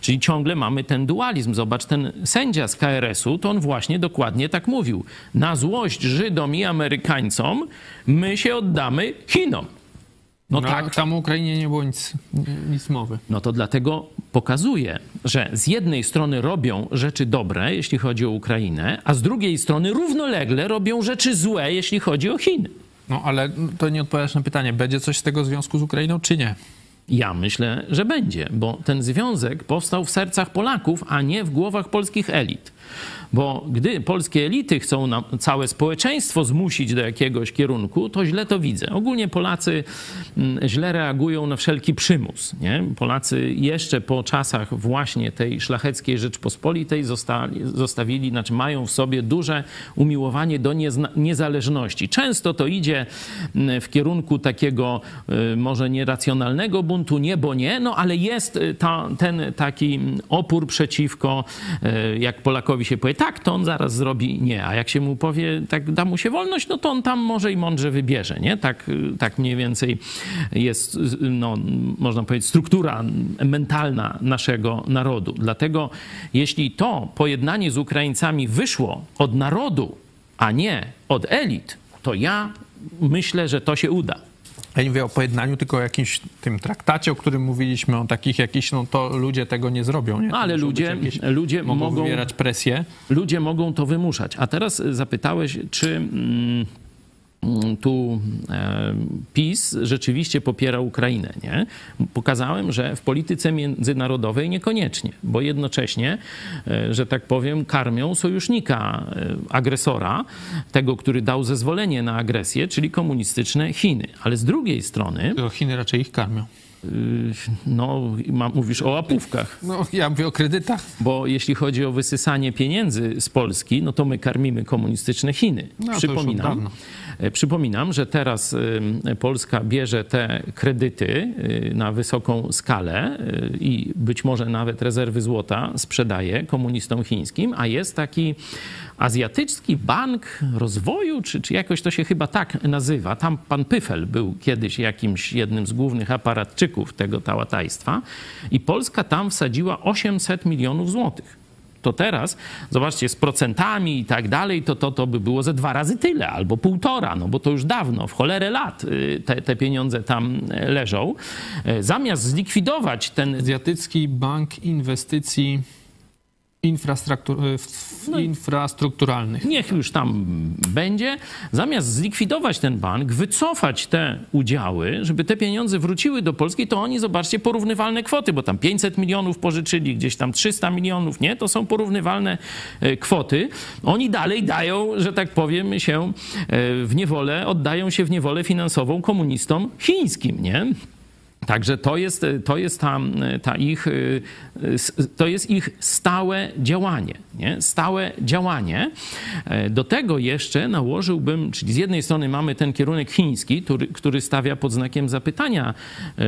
C: Czyli ciągle mamy ten dualizm. Zobacz, ten sędzia z KRS-u, to on właśnie dokładnie tak mówił. Na złość Żydom i Amerykańcom my się oddamy Chinom.
A: No, no tak. Tam o Ukrainie nie było nic, nic mowy.
C: No to dlatego pokazuje, że z jednej strony robią rzeczy dobre, jeśli chodzi o Ukrainę, a z drugiej strony równolegle robią rzeczy złe, jeśli chodzi o Chiny.
A: No ale to nie odpowiadasz na pytanie, będzie coś z tego związku z Ukrainą, czy nie?
C: Ja myślę, że będzie, bo ten związek powstał w sercach Polaków, a nie w głowach polskich elit. Bo gdy polskie elity chcą całe społeczeństwo zmusić do jakiegoś kierunku, to źle to widzę. Ogólnie Polacy mm, źle reagują na wszelki przymus. Nie? Polacy jeszcze po czasach właśnie tej szlacheckiej Rzeczpospolitej zostali, zostawili, znaczy mają w sobie duże umiłowanie do niezależności. Często to idzie mm, w kierunku takiego y, może nieracjonalnego buntu, nie bo nie, no ale jest y, ta, ten taki opór przeciwko, y, jak Polakowi się powie, tak, to on zaraz zrobi nie. A jak się mu powie, tak da mu się wolność, no to on tam może i mądrze wybierze, nie? Tak, tak mniej więcej jest, no, można powiedzieć, struktura mentalna naszego narodu. Dlatego jeśli to pojednanie z Ukraińcami wyszło od narodu, a nie od elit, to ja myślę, że to się uda.
A: Ja nie mówię o pojednaniu, tylko o jakimś tym traktacie, o którym mówiliśmy, o takich jakichś, no to ludzie tego nie zrobią. Nie?
C: Ale ludzie, ludzie mogą,
A: mogą wywierać presję.
C: Ludzie mogą to wymuszać. A teraz zapytałeś, czy... Mm, tu e, PiS rzeczywiście popiera Ukrainę. Nie? Pokazałem, że w polityce międzynarodowej niekoniecznie, bo jednocześnie, e, że tak powiem, karmią sojusznika e, agresora, tego, który dał zezwolenie na agresję, czyli komunistyczne Chiny. Ale z drugiej strony.
A: To Chiny raczej ich karmią.
C: No, mówisz o łapówkach.
A: No, ja mówię o kredytach.
C: Bo jeśli chodzi o wysysanie pieniędzy z Polski, no to my karmimy komunistyczne Chiny.
A: No, Przypominam,
C: przypominam, że teraz Polska bierze te kredyty y, na wysoką skalę y, i być może nawet rezerwy złota sprzedaje komunistom chińskim, a jest taki Azjatycki Bank Rozwoju, czy, czy jakoś to się chyba tak nazywa. Tam pan Pyfel był kiedyś jakimś jednym z głównych aparatczyków tego tałatajstwa i Polska tam wsadziła 800 milionów złotych to teraz, zobaczcie, z procentami i tak dalej, to, to, to by było ze dwa razy tyle albo półtora, no bo to już dawno, w cholerę lat y, te, te pieniądze tam leżą. E, zamiast zlikwidować ten...
A: Azjatycki Bank Inwestycji infrastruktur, no infrastrukturalnych.
C: Niech już tam będzie. Zamiast zlikwidować ten bank, wycofać te udziały, żeby te pieniądze wróciły do Polski, to oni, zobaczcie, porównywalne kwoty, bo tam 500 milionów pożyczyli, gdzieś tam 300 milionów, nie? To są porównywalne e, kwoty. Oni dalej dają, że tak powiem, się e, w niewolę, oddają się w niewolę finansową komunistom chińskim, nie? Także to jest, to jest ta, ta ich, to jest ich stałe działanie. Nie? Stałe działanie. Do tego jeszcze nałożyłbym, czyli z jednej strony mamy ten kierunek chiński, który, który stawia pod znakiem zapytania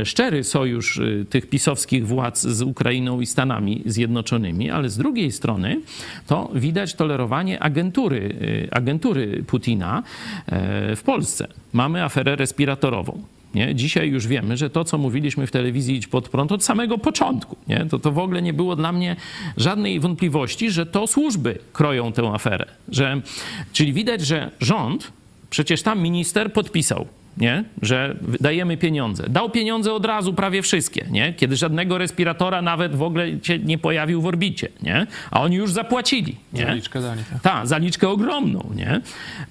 C: szczery sojusz tych pisowskich władz z Ukrainą i Stanami Zjednoczonymi, ale z drugiej strony to widać tolerowanie agentury, agentury Putina w Polsce. Mamy aferę respiratorową. Nie? Dzisiaj już wiemy, że to, co mówiliśmy w telewizji Idź Pod Prąd od samego początku, nie? To, to w ogóle nie było dla mnie żadnej wątpliwości, że to służby kroją tę aferę. Że, czyli widać, że rząd, przecież tam minister podpisał nie? że dajemy pieniądze. Dał pieniądze od razu prawie wszystkie, nie? kiedy żadnego respiratora nawet w ogóle się nie pojawił w orbicie, nie? a oni już zapłacili. Nie?
A: Zaliczkę dali. Tak,
C: Ta, zaliczkę ogromną. Nie?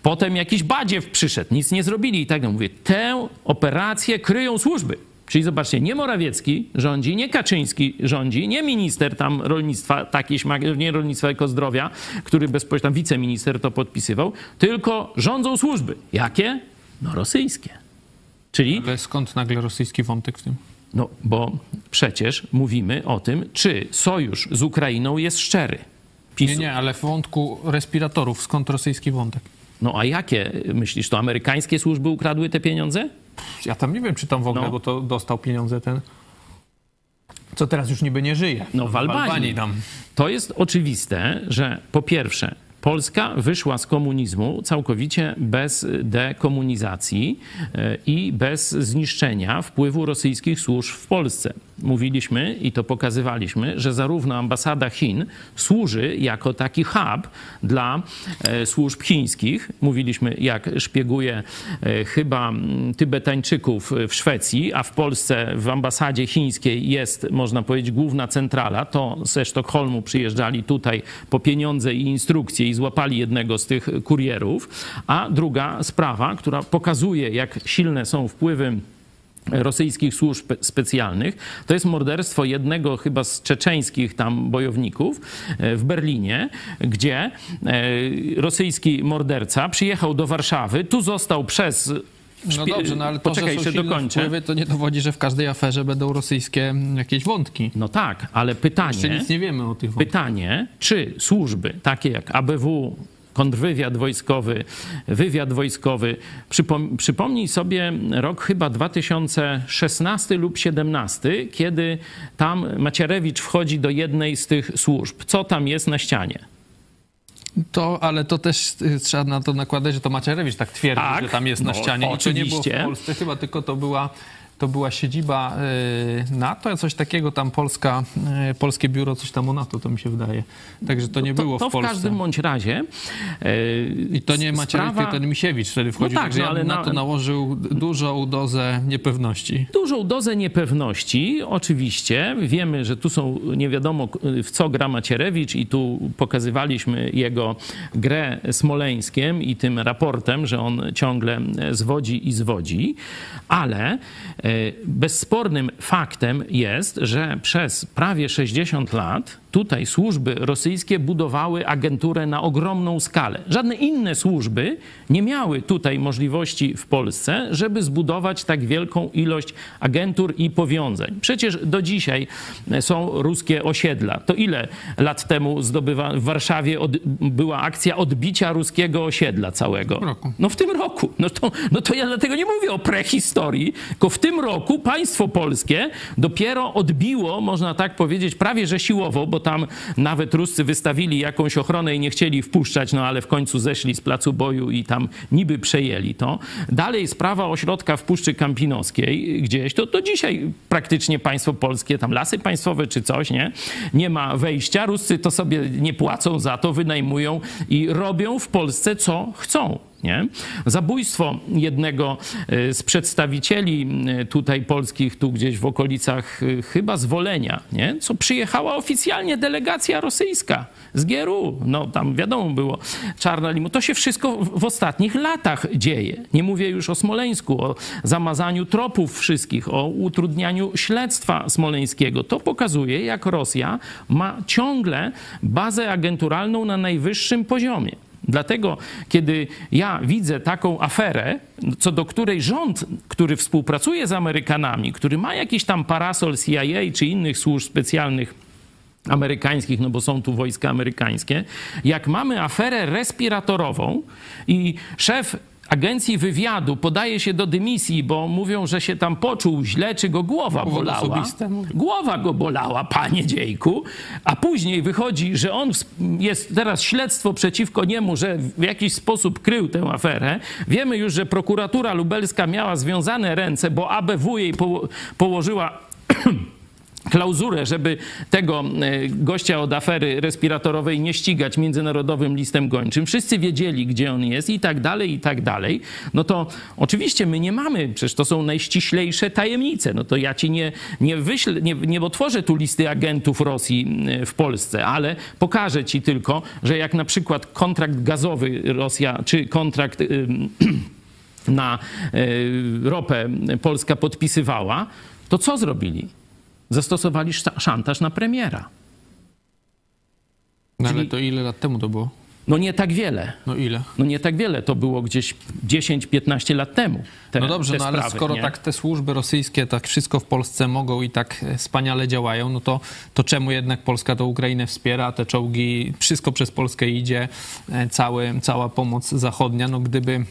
C: Potem jakiś badziew przyszedł, nic nie zrobili i tak dalej. Mówię, tę operację kryją służby. Czyli zobaczcie, nie Morawiecki rządzi, nie Kaczyński rządzi, nie minister tam rolnictwa, taki nie rolnictwa, jako zdrowia, który bezpośrednio, tam wiceminister to podpisywał, tylko rządzą służby. Jakie? No rosyjskie.
A: Czyli... Ale skąd nagle rosyjski wątek w tym?
C: No, bo przecież mówimy o tym, czy sojusz z Ukrainą jest szczery.
A: PiSu. Nie, nie, ale w wątku respiratorów skąd rosyjski wątek?
C: No a jakie, myślisz, to amerykańskie służby ukradły te pieniądze?
A: Ja tam nie wiem, czy tam w ogóle, no. bo to dostał pieniądze ten, co teraz już niby nie żyje.
C: No w Albanii. W Albanii tam. To jest oczywiste, że po pierwsze Polska wyszła z komunizmu całkowicie bez dekomunizacji e, i bez zniszczenia wpływu rosyjskich służb w Polsce. Mówiliśmy i to pokazywaliśmy, że zarówno ambasada Chin służy jako taki hub dla e, służb chińskich. Mówiliśmy, jak szpieguje e, chyba Tybetańczyków w Szwecji, a w Polsce w ambasadzie chińskiej jest, można powiedzieć, główna centrala. To ze Sztokholmu przyjeżdżali tutaj po pieniądze i instrukcje złapali jednego z tych kurierów. A druga sprawa, która pokazuje, jak silne są wpływy rosyjskich służb specjalnych. To jest morderstwo jednego chyba z czeczeńskich tam bojowników e, w Berlinie, gdzie e, rosyjski morderca przyjechał do Warszawy, tu został przez
A: no dobrze, no ale to,
C: Poczekaj,
A: że są
C: jeszcze dokończę.
A: wpływy, to nie dowodzi, że w każdej aferze będą rosyjskie jakieś wątki.
C: No tak, ale
A: Jeszcze
C: pytanie,
A: nic nie wiemy o tych wątkach.
C: pytanie, czy służby takie jak ABW, kontrwywiad wojskowy, wywiad wojskowy. Przypom przypomnij sobie rok chyba 2016 lub 17, kiedy tam Macierewicz wchodzi do jednej z tych służb. Co tam jest na ścianie?
A: To, ale to też y, trzeba na to nakładać, że to Macierewicz tak twierdzi,
C: Tak,
A: że tam jest na
C: no,
A: ścianie. I to nie było w. Polsce chyba, tylko to była, to była siedziba y, NATO, coś takiego tam Polska, y, Polskie Biuro, coś tam o NATO, to mi się wydaje. Także to nie było
C: to, to
A: w Polsce.
C: każdym bądź razie. e,
A: I to nie Macierewicz,
C: sprawa-
A: ten Misiewicz wtedy wchodził,
C: No tak,
A: także
C: no
A: ja na to nałożył dużą dozę niepewności.
C: Dużą dozę niepewności, oczywiście. Wiemy, że tu są nie wiadomo w co gra Macierewicz i tu pokazywaliśmy jego grę Smoleńskiem i tym raportem, że on ciągle zwodzi i zwodzi, ale e, bezspornym faktem jest, że przez prawie 60 lat tutaj służby rosyjskie budowały agenturę na ogromną skalę. Żadne inne służby nie miały tutaj możliwości w Polsce, żeby zbudować tak wielką ilość agentur i powiązań. Przecież do dzisiaj są ruskie osiedla. To ile lat temu zdobywa w Warszawie od, była akcja odbicia ruskiego osiedla całego?
A: W roku.
C: No w tym roku. No to, no to ja dlatego nie mówię o prehistorii, tylko w tym roku państwo polskie dopiero odbiło, można tak powiedzieć, prawie że siłowo, bo tam nawet Ruscy wystawili jakąś ochronę i nie chcieli wpuszczać, no ale w końcu zeszli z placu boju i tam niby przejęli to. Dalej sprawa ośrodka w Puszczy Kampinoskiej gdzieś, to, to dzisiaj praktycznie państwo polskie, tam lasy państwowe czy coś, nie? Nie ma wejścia. Ruscy to sobie nie płacą za to, wynajmują i robią w Polsce co chcą. Nie? Zabójstwo jednego e, z przedstawicieli e, tutaj polskich, tu gdzieś w okolicach e, chyba Zwolenia, nie? co przyjechała oficjalnie delegacja rosyjska z GRU. No tam wiadomo było, czarna limu. To się wszystko w ostatnich latach dzieje. Nie mówię już o Smoleńsku, o zamazaniu tropów wszystkich, o utrudnianiu śledztwa smoleńskiego. To pokazuje, jak Rosja ma ciągle bazę agenturalną na najwyższym poziomie. Dlatego, kiedy ja widzę taką aferę, co do której rząd, który współpracuje z Amerykanami, który ma jakiś tam parasol CIA czy innych służb specjalnych amerykańskich, no bo są tu wojska amerykańskie, jak mamy aferę respiratorową i szef agencji wywiadu podaje się do dymisji, bo mówią, że się tam poczuł źle, czy go głowa bolała.
A: mówią.
C: Głowa go bolała, panie dziejku, a później wychodzi, że on jest teraz śledztwo przeciwko niemu, że w jakiś sposób krył tę aferę. Wiemy już, że prokuratura lubelska miała związane ręce, bo ABW jej poło- położyła klauzurę, żeby tego e, gościa od afery respiratorowej nie ścigać międzynarodowym listem gończym. Wszyscy wiedzieli, gdzie on jest i tak dalej, i tak dalej. No to oczywiście my nie mamy, przecież to są najściślejsze tajemnice. No to ja ci nie, nie wyślę, nie, nie otworzę tu listy agentów Rosji e, w Polsce, ale pokażę ci tylko, że jak na przykład kontrakt gazowy Rosja, czy kontrakt... ym, *clears throat* na ropę Polska podpisywała, to co zrobili? Zastosowali szantaż na premiera.
A: No ale
C: Czyli-
A: to ile lat temu to było?
C: No nie tak wiele.
A: No ile?
C: No nie tak wiele. To było gdzieś 10-15 lat temu. Te,
A: no dobrze, no ale
C: sprawy,
A: skoro
C: nie?
A: tak te służby rosyjskie tak wszystko w Polsce mogą i tak e, wspaniale działają, no to, to czemu jednak Polska to Ukrainę wspiera, te czołgi, wszystko przez Polskę idzie, e, cały, cała pomoc zachodnia, no gdyby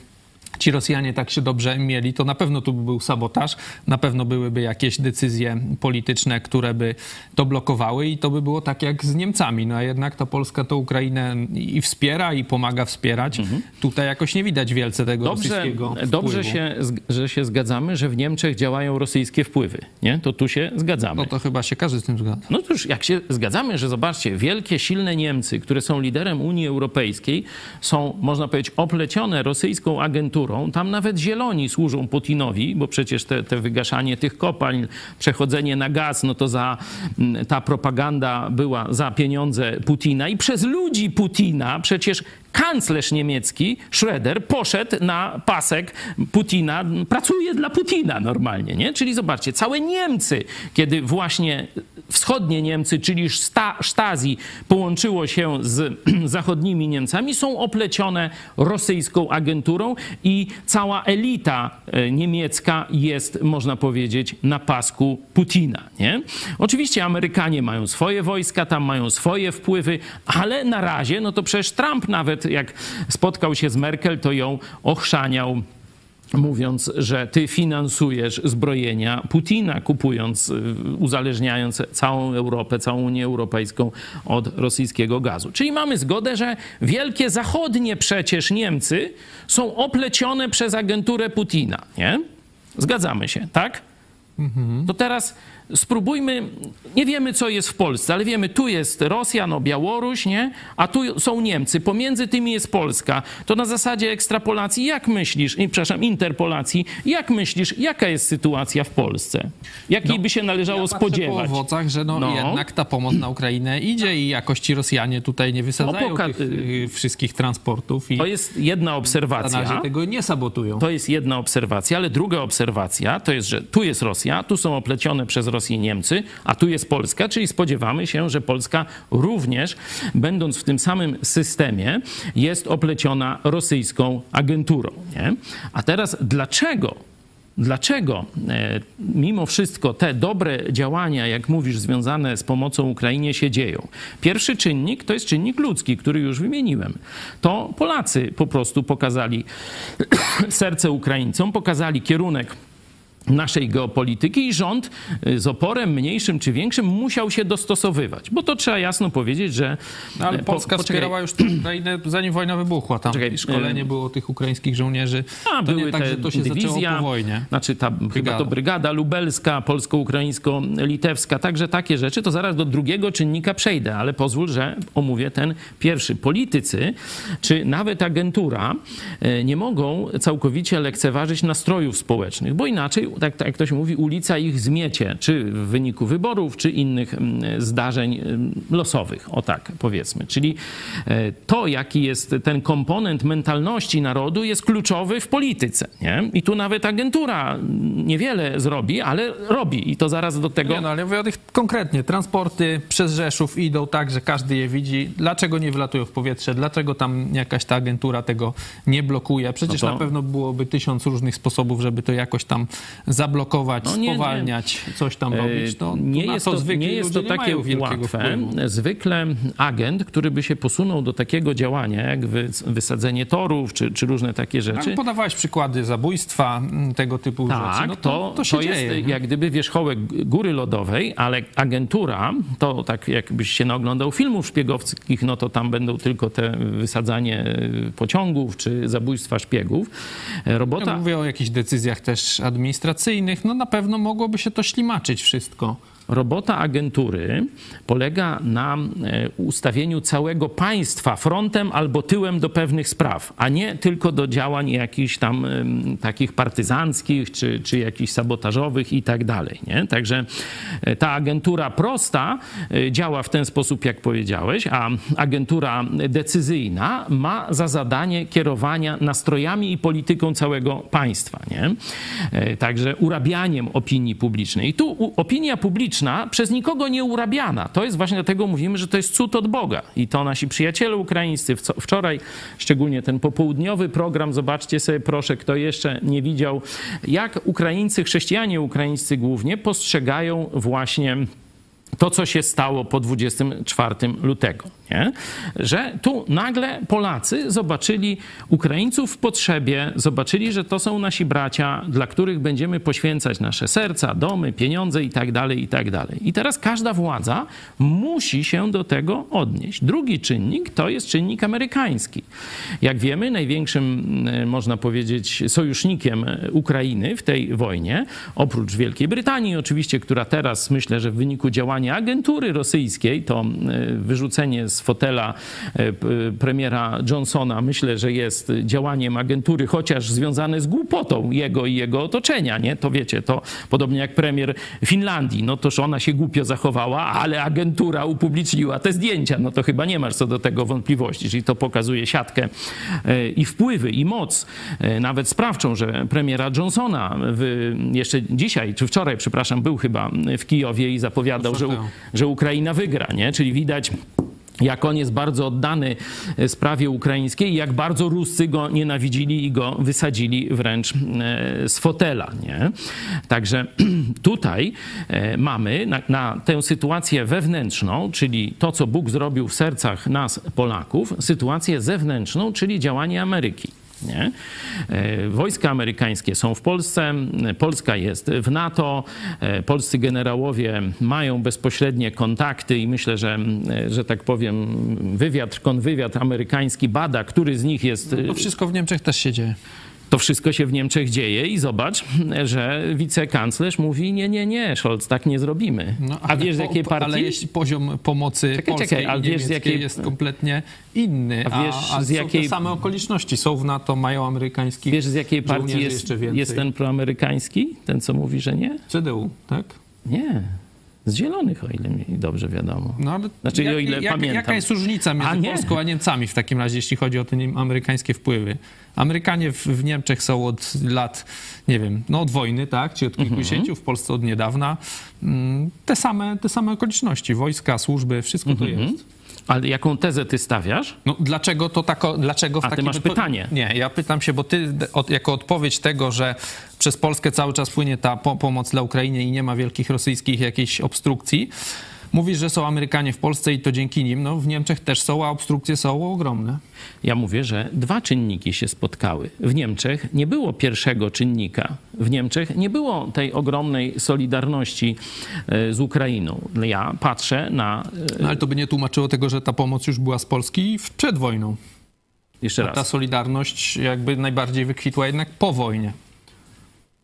A: ci Rosjanie tak się dobrze mieli, to na pewno tu by był sabotaż, na pewno byłyby jakieś decyzje polityczne, które by to blokowały i to by było tak jak z Niemcami. No a jednak ta Polska to Ukrainę i wspiera, i pomaga wspierać. Mhm. Tutaj jakoś nie widać wielce tego
C: dobrze,
A: rosyjskiego wpływu.
C: Dobrze, się, że się zgadzamy, że w Niemczech działają rosyjskie wpływy, nie? To tu się zgadzamy.
A: No to chyba się każdy z tym zgadza.
C: No to już jak się zgadzamy, że zobaczcie, wielkie, silne Niemcy, które są liderem Unii Europejskiej, są, można powiedzieć, oplecione rosyjską agenturą. Tam nawet zieloni służą Putinowi, bo przecież te, te wygaszanie tych kopalń, przechodzenie na gaz, no to za mm, ta propaganda była za pieniądze Putina. I przez ludzi Putina przecież kanclerz niemiecki Schroeder poszedł na pasek Putina, pracuje dla Putina normalnie, nie? Czyli zobaczcie, całe Niemcy, kiedy właśnie wschodnie Niemcy, czyli Stasi połączyło się z *clears throat* zachodnimi Niemcami, są oplecione rosyjską agenturą i cała elita e, niemiecka jest, można powiedzieć, na pasku Putina, nie? Oczywiście Amerykanie mają swoje wojska, tam mają swoje wpływy, ale na razie, no to przecież Trump nawet jak spotkał się z Merkel, to ją ochrzaniał mówiąc, że ty finansujesz zbrojenia Putina, kupując, y, uzależniając całą Europę, całą Unię Europejską od rosyjskiego gazu. Czyli mamy zgodę, że wielkie zachodnie przecież Niemcy są oplecione przez agenturę Putina, nie? Zgadzamy się, tak? Mhm. To teraz spróbujmy, nie wiemy co jest w Polsce, ale wiemy, tu jest Rosja, no Białoruś, nie? A tu są Niemcy, pomiędzy tymi jest Polska. To na zasadzie ekstrapolacji, jak myślisz, i, przepraszam, interpolacji, jak myślisz, jaka jest sytuacja w Polsce? Jakiej no, by się należało ja spodziewać?
A: po owocach, że no, no, jednak ta pomoc na Ukrainę idzie i jakości Rosjanie tutaj nie wysadzają no, tych, y, wszystkich transportów.
C: To jest jedna obserwacja.
A: Na razie tego nie sabotują.
C: To jest jedna obserwacja, ale druga obserwacja to jest, że tu jest Rosja, tu są oplecione przez Rosję Rosji Niemcy, a tu jest Polska, czyli spodziewamy się, że Polska również, będąc w tym samym systemie, jest opleciona rosyjską agenturą. Nie? A teraz dlaczego Dlaczego e, mimo wszystko te dobre działania, jak mówisz, związane z pomocą Ukrainie się dzieją? Pierwszy czynnik to jest czynnik ludzki, który już wymieniłem. To Polacy po prostu pokazali *coughs* serce Ukraińcom, pokazali kierunek naszej geopolityki i rząd y, z oporem mniejszym czy większym musiał się dostosowywać, bo to trzeba jasno powiedzieć, że...
A: No, ale y, Polska po, wspierała już tę Ukrainę zanim wojna wybuchła. Tam poczekaj, szkolenie y, było tych ukraińskich żołnierzy.
C: A, to były nie tak, że to się dywizja, zaczęło po wojnie. Znaczy ta brygada. chyba to brygada lubelska, polsko-ukraińsko-litewska, także takie rzeczy, to zaraz do drugiego czynnika przejdę, ale pozwól, że omówię ten pierwszy. Politycy, czy nawet agentura nie mogą całkowicie lekceważyć nastrojów społecznych, bo inaczej tak, tak jak to się mówi, ulica ich zmiecie, czy w wyniku wyborów, czy innych mm, zdarzeń mm, losowych, o tak powiedzmy. Czyli e, to, jaki jest ten komponent mentalności narodu, jest kluczowy w polityce. Nie? I tu nawet agentura niewiele zrobi, ale robi i to zaraz do tego...
A: Nie, no ale mówię o tych konkretnie. Transporty przez Rzeszów idą tak, że każdy je widzi. Dlaczego nie wylatują w powietrze? Dlaczego tam jakaś ta agentura tego nie blokuje? Przecież no to... na pewno byłoby tysiąc różnych sposobów, żeby to jakoś tam zablokować, no nie, spowalniać, nie. coś tam robić, to,
C: nie jest to, to nie jest to takie łatwe. Wpływu. Zwykle agent, który by się posunął do takiego działania, jak wysadzenie torów, czy, czy różne takie rzeczy.
A: Tak, podawałeś przykłady zabójstwa, mm, tego typu
C: tak,
A: rzeczy. No
C: to, to, to, się to dzieje, jest jak gdyby wierzchołek góry lodowej, ale agentura, to tak jakbyś się naoglądał filmów szpiegowskich, no to tam będą tylko te wysadzanie y, pociągów, czy zabójstwa szpiegów.
A: Robota... Ja mówię o jakichś decyzjach też administracyjnych, no na pewno mogłoby się to ślimaczyć wszystko
C: robota agentury polega na e, ustawieniu całego państwa frontem albo tyłem do pewnych spraw, a nie tylko do działań jakichś tam takich partyzanckich czy, czy jakichś sabotażowych i tak dalej. Nie? Także e, ta agentura prosta e, działa w ten sposób, jak powiedziałeś, a agentura decyzyjna ma za zadanie kierowania nastrojami i polityką całego państwa. Nie? Także urabianiem opinii publicznej. I tu opinia publiczna przez nikogo nie urabiana. To jest właśnie dlatego mówimy, że to jest cud od Boga. I to nasi przyjaciele ukraińscy wczoraj, szczególnie ten popołudniowy program, zobaczcie sobie proszę, kto jeszcze nie widział, jak Ukraińcy, chrześcijanie ukraińscy głównie postrzegają właśnie to, co się stało po 24 lutego. Nie? Że tu nagle Polacy zobaczyli Ukraińców w potrzebie, zobaczyli, że to są nasi bracia, dla których będziemy poświęcać nasze serca, domy, pieniądze i tak dalej, i tak. I teraz każda władza musi się do tego odnieść. Drugi czynnik to jest czynnik amerykański. Jak wiemy, największym, e, można powiedzieć, sojusznikiem Ukrainy w tej wojnie, oprócz Wielkiej Brytanii oczywiście, która teraz myślę, że w wyniku działania agentury rosyjskiej, to e, wyrzucenie z fotela e, premiera Johnsona, myślę, że jest działaniem agentury, chociaż związane z głupotą jego i jego otoczenia, nie? To wiecie, to podobnie jak premier Finlandii, no toż ona się głupio zachowała, ale agentura upubliczniła te zdjęcia, no to chyba nie masz co do tego wątpliwości, czyli to pokazuje siatkę e, i wpływy i moc, nawet sprawczą, że premiera Johnsona w, jeszcze dzisiaj, czy wczoraj, przepraszam, był chyba w Kijowie i zapowiadał, że, że Ukraina wygra, nie? Czyli widać jak on jest bardzo oddany e, sprawie ukraińskiej i jak bardzo Ruscy go nienawidzili i go wysadzili wręcz e, z fotela. Nie? Także *clears throat* tutaj e, mamy na, na, tę sytuację wewnętrzną, czyli to, co Bóg zrobił w sercach nas, Polaków, sytuację zewnętrzną, czyli działanie Ameryki. Nie? E, wojska amerykańskie są w Polsce, Polska jest w NATO, e, polscy generałowie mają bezpośrednie kontakty i myślę, że, e, że tak powiem, wywiad, konwywiad amerykański bada, który z nich jest.
A: No to wszystko w Niemczech też się dzieje.
C: To wszystko się w Niemczech dzieje i zobacz, że wicekanclerz mówi, nie, nie, nie, Scholz, tak nie zrobimy. No, a wiesz z jakiej partii?
A: Ale jeśli poziom pomocy czekaj, polskiej czekaj, ale wiesz, z jakiej... jest kompletnie inny, a, wiesz, a, a z jakiej... same okoliczności są w NATO, mają amerykańskich
C: Wiesz z jakiej partii jest, jest ten proamerykański? Ten, co mówi, że nie?
A: CDU, tak?
C: Nie. Z zielonych, o ile mi dobrze wiadomo. No, ale znaczy, jak, o ile jak, pamiętam.
A: Jaka jest różnica między a Polską a Niemcami w takim razie, jeśli chodzi o te amerykańskie wpływy? Amerykanie w, w Niemczech są od lat, nie wiem, no od wojny, tak, czy od kilkudziesięciu, -hmm. w Polsce od niedawna. Mm, te same, te same okoliczności, wojska, służby, wszystko to mhm. jest.
C: Ale jaką tezę ty stawiasz?
A: No dlaczego to tak, dlaczego w
C: A ty masz pytanie.
A: Nie, ja pytam się, bo ty od, jako odpowiedź tego, że przez Polskę cały czas płynie ta po pomoc dla Ukrainy i nie ma wielkich rosyjskich jakichś obstrukcji, Mówisz, że są Amerykanie w Polsce i to dzięki nim. No, w Niemczech też są, a obstrukcje są ogromne.
C: Ja mówię, że dwa czynniki się spotkały. W Niemczech nie było pierwszego czynnika. W Niemczech nie było tej ogromnej solidarności e, z Ukrainą. Ja patrzę na.
A: E, no, ale to by nie tłumaczyło tego, że ta pomoc już była z Polski przed wojną.
C: Jeszcze raz.
A: Ta solidarność jakby najbardziej wykwitła jednak po wojnie.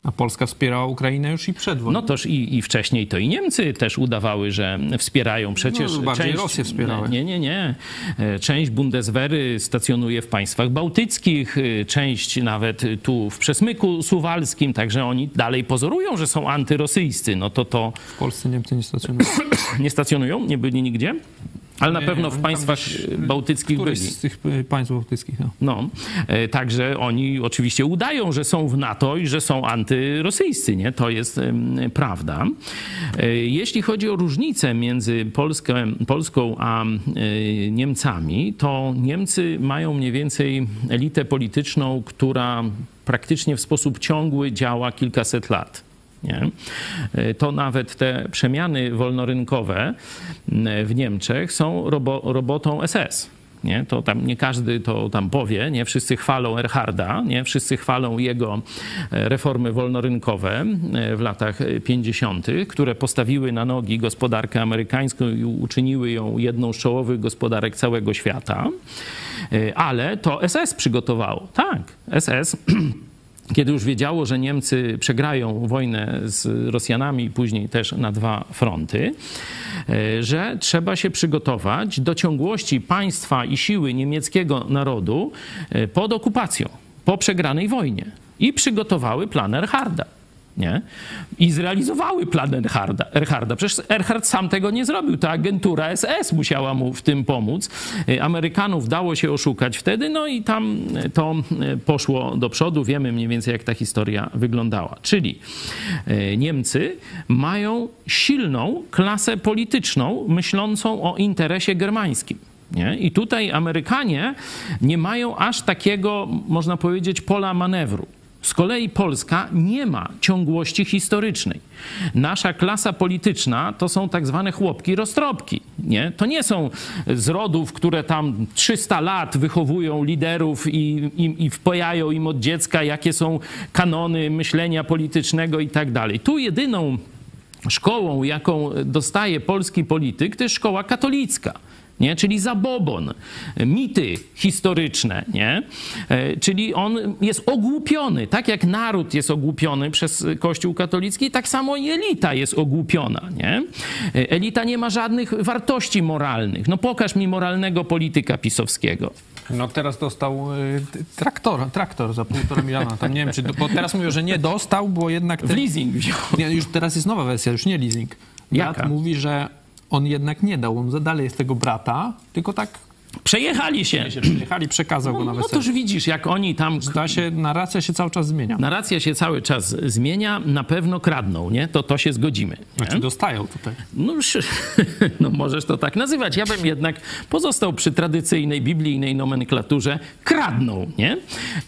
A: A Polska wspierała Ukrainę już i przed wojną.
C: No toż i, i wcześniej to i Niemcy też udawały, że wspierają. Przecież
A: no, bardziej część, Rosję wspierały.
C: Nie, nie, nie. E, część Bundeswehry stacjonuje w państwach bałtyckich, e, część nawet tu w Przesmyku Suwalskim, także oni dalej pozorują, że są antyrosyjscy. No to to...
A: W Polsce Niemcy nie stacjonują. *coughs*
C: nie stacjonują? Nie byli nigdzie? Ale na pewno w państwach bałtyckich byli.
A: z tych państw bałtyckich, no.
C: no. E, także oni oczywiście udają, że są w NATO i że są antyrosyjscy, nie? To jest prawda. E, jeśli chodzi o różnicę między Polskę, Polską a e, Niemcami, to Niemcy mają mniej więcej elitę polityczną, która praktycznie w sposób ciągły działa kilkaset lat. Nie? E, to nawet te przemiany wolnorynkowe w Niemczech są robo, robotą SS. Nie? To tam nie każdy to tam powie, nie? Wszyscy chwalą Erharda, nie? Wszyscy chwalą jego e, reformy wolnorynkowe e, w latach 50., które postawiły na nogi gospodarkę amerykańską i uczyniły ją jedną z czołowych gospodarek całego świata. Ale to SS przygotowało. Tak, SS *clears throat* kiedy już wiedziało, że Niemcy przegrają wojnę z Rosjanami, później też na dwa fronty, e, że trzeba się przygotować do ciągłości państwa i siły niemieckiego narodu e, pod okupacją, po przegranej wojnie. I przygotowały plan Erharda nie? I zrealizowały plan Erharda. Erharda. Przecież Erhard sam tego nie zrobił. Ta agentura SS musiała mu w tym pomóc. Y, Amerykanów dało się oszukać wtedy, no i tam y, to y, poszło do przodu. Wiemy mniej więcej, jak ta historia wyglądała. Czyli Niemcy mają silną klasę polityczną, myślącą o interesie germańskim. Nie? I tutaj Amerykanie nie mają aż takiego, można powiedzieć, pola manewru. Z kolei Polska nie ma ciągłości historycznej. Nasza klasa polityczna to są tak zwane chłopki roztropki. nie? To nie są z rodów, które tam 300 lat wychowują liderów i, i, i wpojają im od dziecka, jakie są kanony myślenia politycznego i tak dalej. Tu jedyną szkołą, jaką dostaje polski polityk, to jest szkoła katolicka nie? czyli zabobon, mity historyczne, nie? E, czyli on jest ogłupiony, tak jak naród jest ogłupiony przez Kościół katolicki, tak samo i elita jest ogłupiona. Nie? E, elita nie ma żadnych wartości moralnych. No pokaż mi moralnego polityka pisowskiego.
A: No teraz dostał y, traktor, traktor za półtora miliona. Tam nie wiem, czy, bo teraz mówią, że nie dostał, bo jednak...
C: W leasing wziął.
A: Nie, już teraz jest nowa wersja, już nie leasing.
C: Jaka?
A: mówi, że on jednak nie dał, on dalej jest tego brata, tylko tak
C: Przejechali się.
A: się przejechali, przekazał
C: no,
A: go na
C: No
A: wesele.
C: toż widzisz, jak oni tam...
A: Zda się, narracja się cały czas zmienia.
C: Narracja się cały czas zmienia, na pewno kradną, nie? To to się zgodzimy. Nie?
A: Znaczy dostają tutaj.
C: No, *laughs* no możesz to tak nazywać. Ja bym jednak pozostał przy tradycyjnej, biblijnej nomenklaturze. Kradną, nie?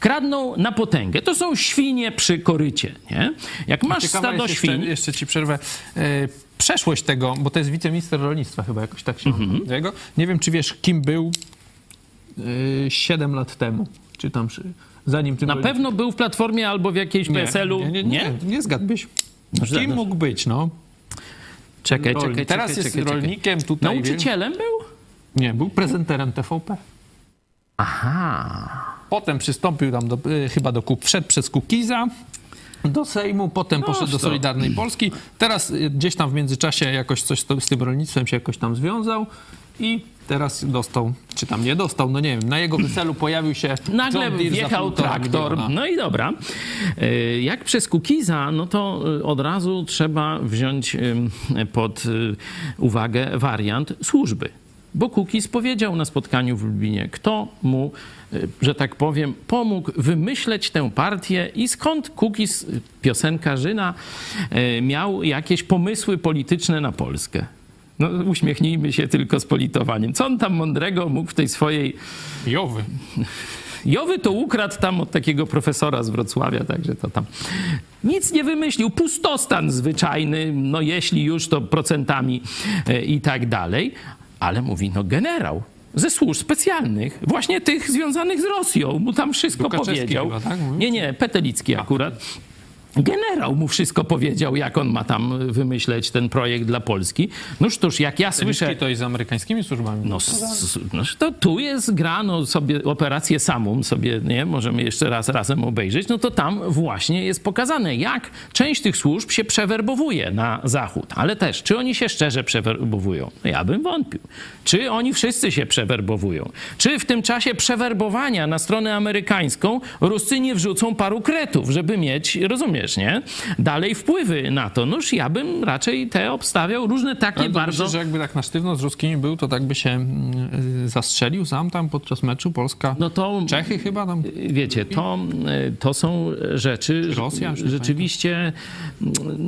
C: Kradną na potęgę. To są świnie przy korycie, nie? Jak masz stado
A: jest
C: świń...
A: Jeszcze, jeszcze ci przerwę. E, przeszłość tego, bo to jest wiceminister rolnictwa chyba jakoś tak się nazywa jego. Nie wiem, czy wiesz, kim był e, 7 lat temu. Czy tam, zanim tym
C: Na
A: rolnikiem-
C: pewno był w Platformie albo w jakiejś
A: nie,
C: PSL-u.
A: Nie, nie, nie, nie zgadłbyś.
C: źle,
A: Kim
C: no.
A: mógł być, no?
C: Czekaj,
A: Rolnik.
C: czekaj,
A: Teraz
C: czekaj,
A: jest
C: czekaj, czekaj.
A: rolnikiem tutaj.
C: Nauczycielem był?
A: Nie, był prezenterem TVP.
C: Aha.
A: Potem przystąpił tam do, y, chyba do wszedł przez Kukiza do Sejmu, potem poszedł do Solidarnej Polski. Teraz y, gdzieś tam w międzyczasie jakoś coś z, tym rolnictwem się jakoś tam związał i teraz dostał, czy tam nie dostał, no nie wiem, na jego weselu pojawił się
C: Nagle wjechał traktor.
A: miliona.
C: No i dobra. E, Jak przez Kukiza, no to e, od razu trzeba wziąć pod uwagę wariant służby. Bo Kukiz powiedział na spotkaniu w Lublinie, kto mu, e, że tak powiem, pomógł wymyśleć tę partię i skąd Kukiz, piosenkarzyna, e, miał jakieś pomysły polityczne na Polskę. No, uśmiechnijmy się tylko z politowaniem. Co on tam mądrego mógł w tej swojej
A: Jowy.
C: Jowy to ukradł tam od takiego profesora z Wrocławia, także to tam nic nie wymyślił. Pustostan zwyczajny, no jeśli już to procentami e, i tak dalej. Ale mówi, no generał ze służb specjalnych, właśnie tych związanych z Rosją, mu tam wszystko powiedział.
A: chyba, tak?
C: Nie, nie, Petelicki akurat. Generał mu wszystko powiedział, jak on ma tam wymyśleć ten projekt dla Polski. Noż toż jak ja słyszę...
A: To i z amerykańskimi służbami.
C: No, s- s- no, to tu jest gra, no sobie operację samą sobie, nie, możemy jeszcze raz razem obejrzeć, no to tam właśnie jest pokazane, jak część tych służb się przewerbowuje na zachód. Ale też, czy oni się szczerze przewerbowują? No ja bym wątpił. Czy oni wszyscy się przewerbowują? Czy w tym czasie przewerbowania na stronę amerykańską Ruscy nie wrzucą paru kretów, żeby mieć, rozumiesz, nie? Dalej wpływy na to. Noż ja bym raczej te obstawiał różne takie
A: Ale
C: bardzo...
A: myślisz, że jakby tak na sztywno z ruskimi był, to tak by się mm, y, zastrzelił sam tam podczas meczu Polska?
C: No to
A: Czechy chyba tam?
C: Wiecie, to, to są rzeczy
A: Czy Rosja?
C: Rzeczywiście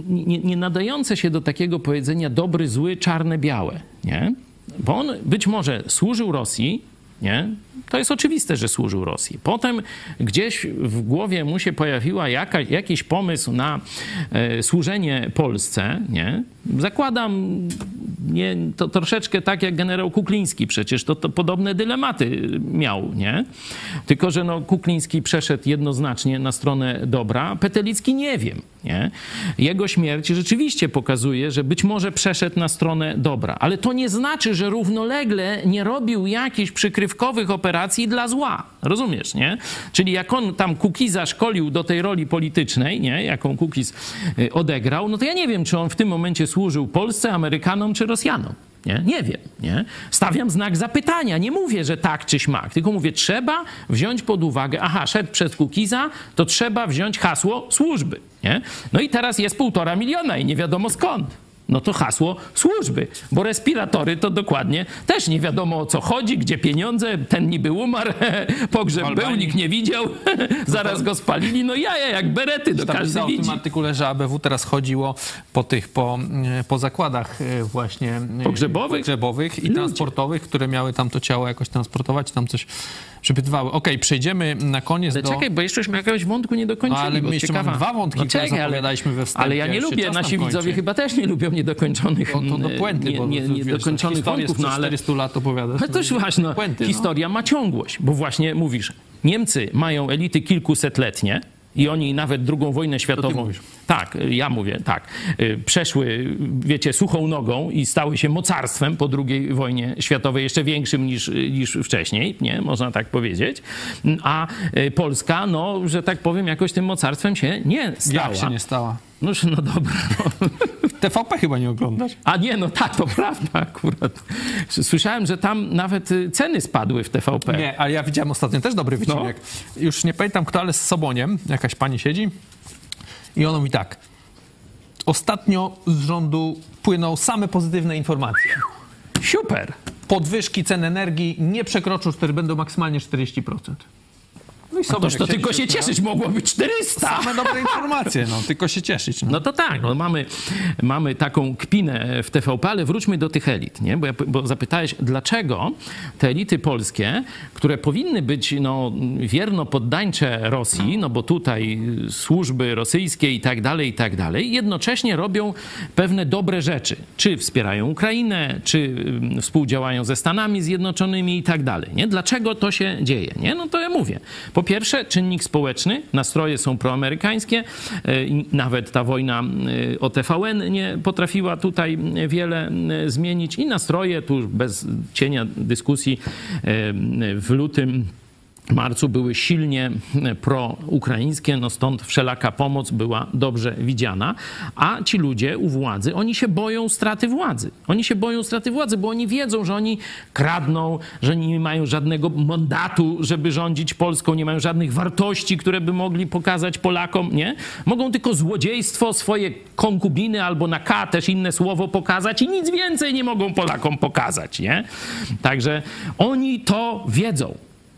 C: nie, nie nadające się do takiego powiedzenia dobry, zły, czarne, białe. Nie? Bo on być może służył Rosji, nie? To jest oczywiste, że służył Rosji. Potem gdzieś w głowie mu się pojawiła jaka, jakiś pomysł na e, służenie Polsce, nie? Zakładam, nie, to troszeczkę tak jak generał Kukliński, przecież to, to podobne dylematy miał, nie? Tylko, że no, Kukliński przeszedł jednoznacznie na stronę dobra, Petelicki nie wiem, nie? Jego śmierć rzeczywiście pokazuje, że być może przeszedł na stronę dobra, ale to nie znaczy, że równolegle nie robił jakichś przykrywkowych operacji dla zła. Rozumiesz, nie? Czyli jak on tam Kukiza szkolił do tej roli politycznej, nie? Jaką Kukiz y, odegrał, no to ja nie wiem, czy on w tym momencie służył Polsce, Amerykanom czy Rosjanom. Nie? nie wiem. Nie? Stawiam znak zapytania. Nie mówię, że tak czy śmak, tylko mówię, trzeba wziąć pod uwagę, aha, szedł przed Kukiza, to trzeba wziąć hasło służby. Nie? No i teraz jest półtora miliona i nie wiadomo skąd. No to hasło służby, bo respiratory to dokładnie też nie wiadomo o co chodzi, gdzie pieniądze, ten niby umarł, *laughs* pogrzeb
A: W
C: był,
A: Albanii.
C: nikt nie widział, *laughs* zaraz go spalili, no jaja jak berety, do każdy
A: pisał w tym
C: widzi.
A: artykule, że ABW teraz chodziło po tych, po, e, po zakładach e, właśnie e,
C: Pogrzebowych?
A: pogrzebowych i
C: Ludzie.
A: transportowych, które miały tam to ciało jakoś transportować, tam coś przypytywały. Okej, przejdziemy na koniec
C: Ale
A: do...
C: czekaj, bo jeszcze jakiegoś wątku nie dokończyli.
A: No, ale my jeszcze mamy dwa wątki, które
C: czekaj, ale-
A: zapowiadaliśmy we wstępie,
C: Ale ja nie lubię, nasi widzowie chyba też nie lubią niedokończonych,
A: To, to do puenty,
C: nie, nie,
A: wiesz,
C: niedokończonych wątków, no ale
A: 400 lat opowiadasz.
C: ale to właśnie, no,
A: puenty, no.
C: historia ma ciągłość, bo właśnie mówisz, Niemcy mają elity kilkusetletnie i oni nawet drugą wojnę światową. Tak, ja mówię, tak. Y, Przeszły, wiecie, suchą nogą i stały się mocarstwem po II wojnie światowej, jeszcze większym niż, niż wcześniej, nie? Można tak powiedzieć. A y, Polska, no, że tak powiem, jakoś tym mocarstwem się nie stała.
A: Jak się nie stała?
C: No, no dobra. No.
A: TVP chyba nie oglądasz.
C: A nie, no tak, to prawda akurat. Słyszałem, że tam nawet y, ceny spadły w TVP.
A: Nie, ale ja widziałem ostatnio też dobry wycinek. Już nie pamiętam kto, ale z Soboniem jakaś pani siedzi i ono mi tak. Ostatnio z rządu płyną same pozytywne informacje.
C: Super.
A: Podwyżki cen energii nie przekroczą 4, będą maksymalnie 40%. No i
C: Toż to tylko się
A: siedzi,
C: cieszyć mogło być 400.
A: Same dobre informacje, no, tylko się cieszyć. No.
C: No to tak, no mamy, mamy taką kpinę w TVP, ale wróćmy do tych elit, nie? Bo, ja, bo zapytałeś, dlaczego te elity polskie, które powinny być no, wierno poddańcze Rosji, no bo tutaj służby rosyjskie i tak dalej, i tak dalej, jednocześnie robią pewne dobre rzeczy. Czy wspierają Ukrainę, czy ym, współdziałają ze Stanami Zjednoczonymi i tak dalej, nie? Dlaczego to się dzieje, nie? No to ja mówię. Po pierwsze, czynnik społeczny, nastroje są proamerykańskie, e, nawet ta wojna e, o TVN nie potrafiła tutaj wiele zmienić. I nastroje, tu bez cienia dyskusji e, w lutym marcu były silnie proukraińskie, no stąd wszelaka pomoc była dobrze widziana, a ci ludzie u władzy, oni się boją straty władzy. Oni się boją straty władzy, bo oni wiedzą, że oni kradną, że nie mają żadnego mandatu, żeby rządzić Polską, nie mają żadnych wartości, które by mogli pokazać Polakom, nie? Mogą tylko złodziejstwo, swoje konkubiny albo na K też inne słowo pokazać i nic więcej nie mogą Polakom pokazać, nie? Także oni to wiedzą.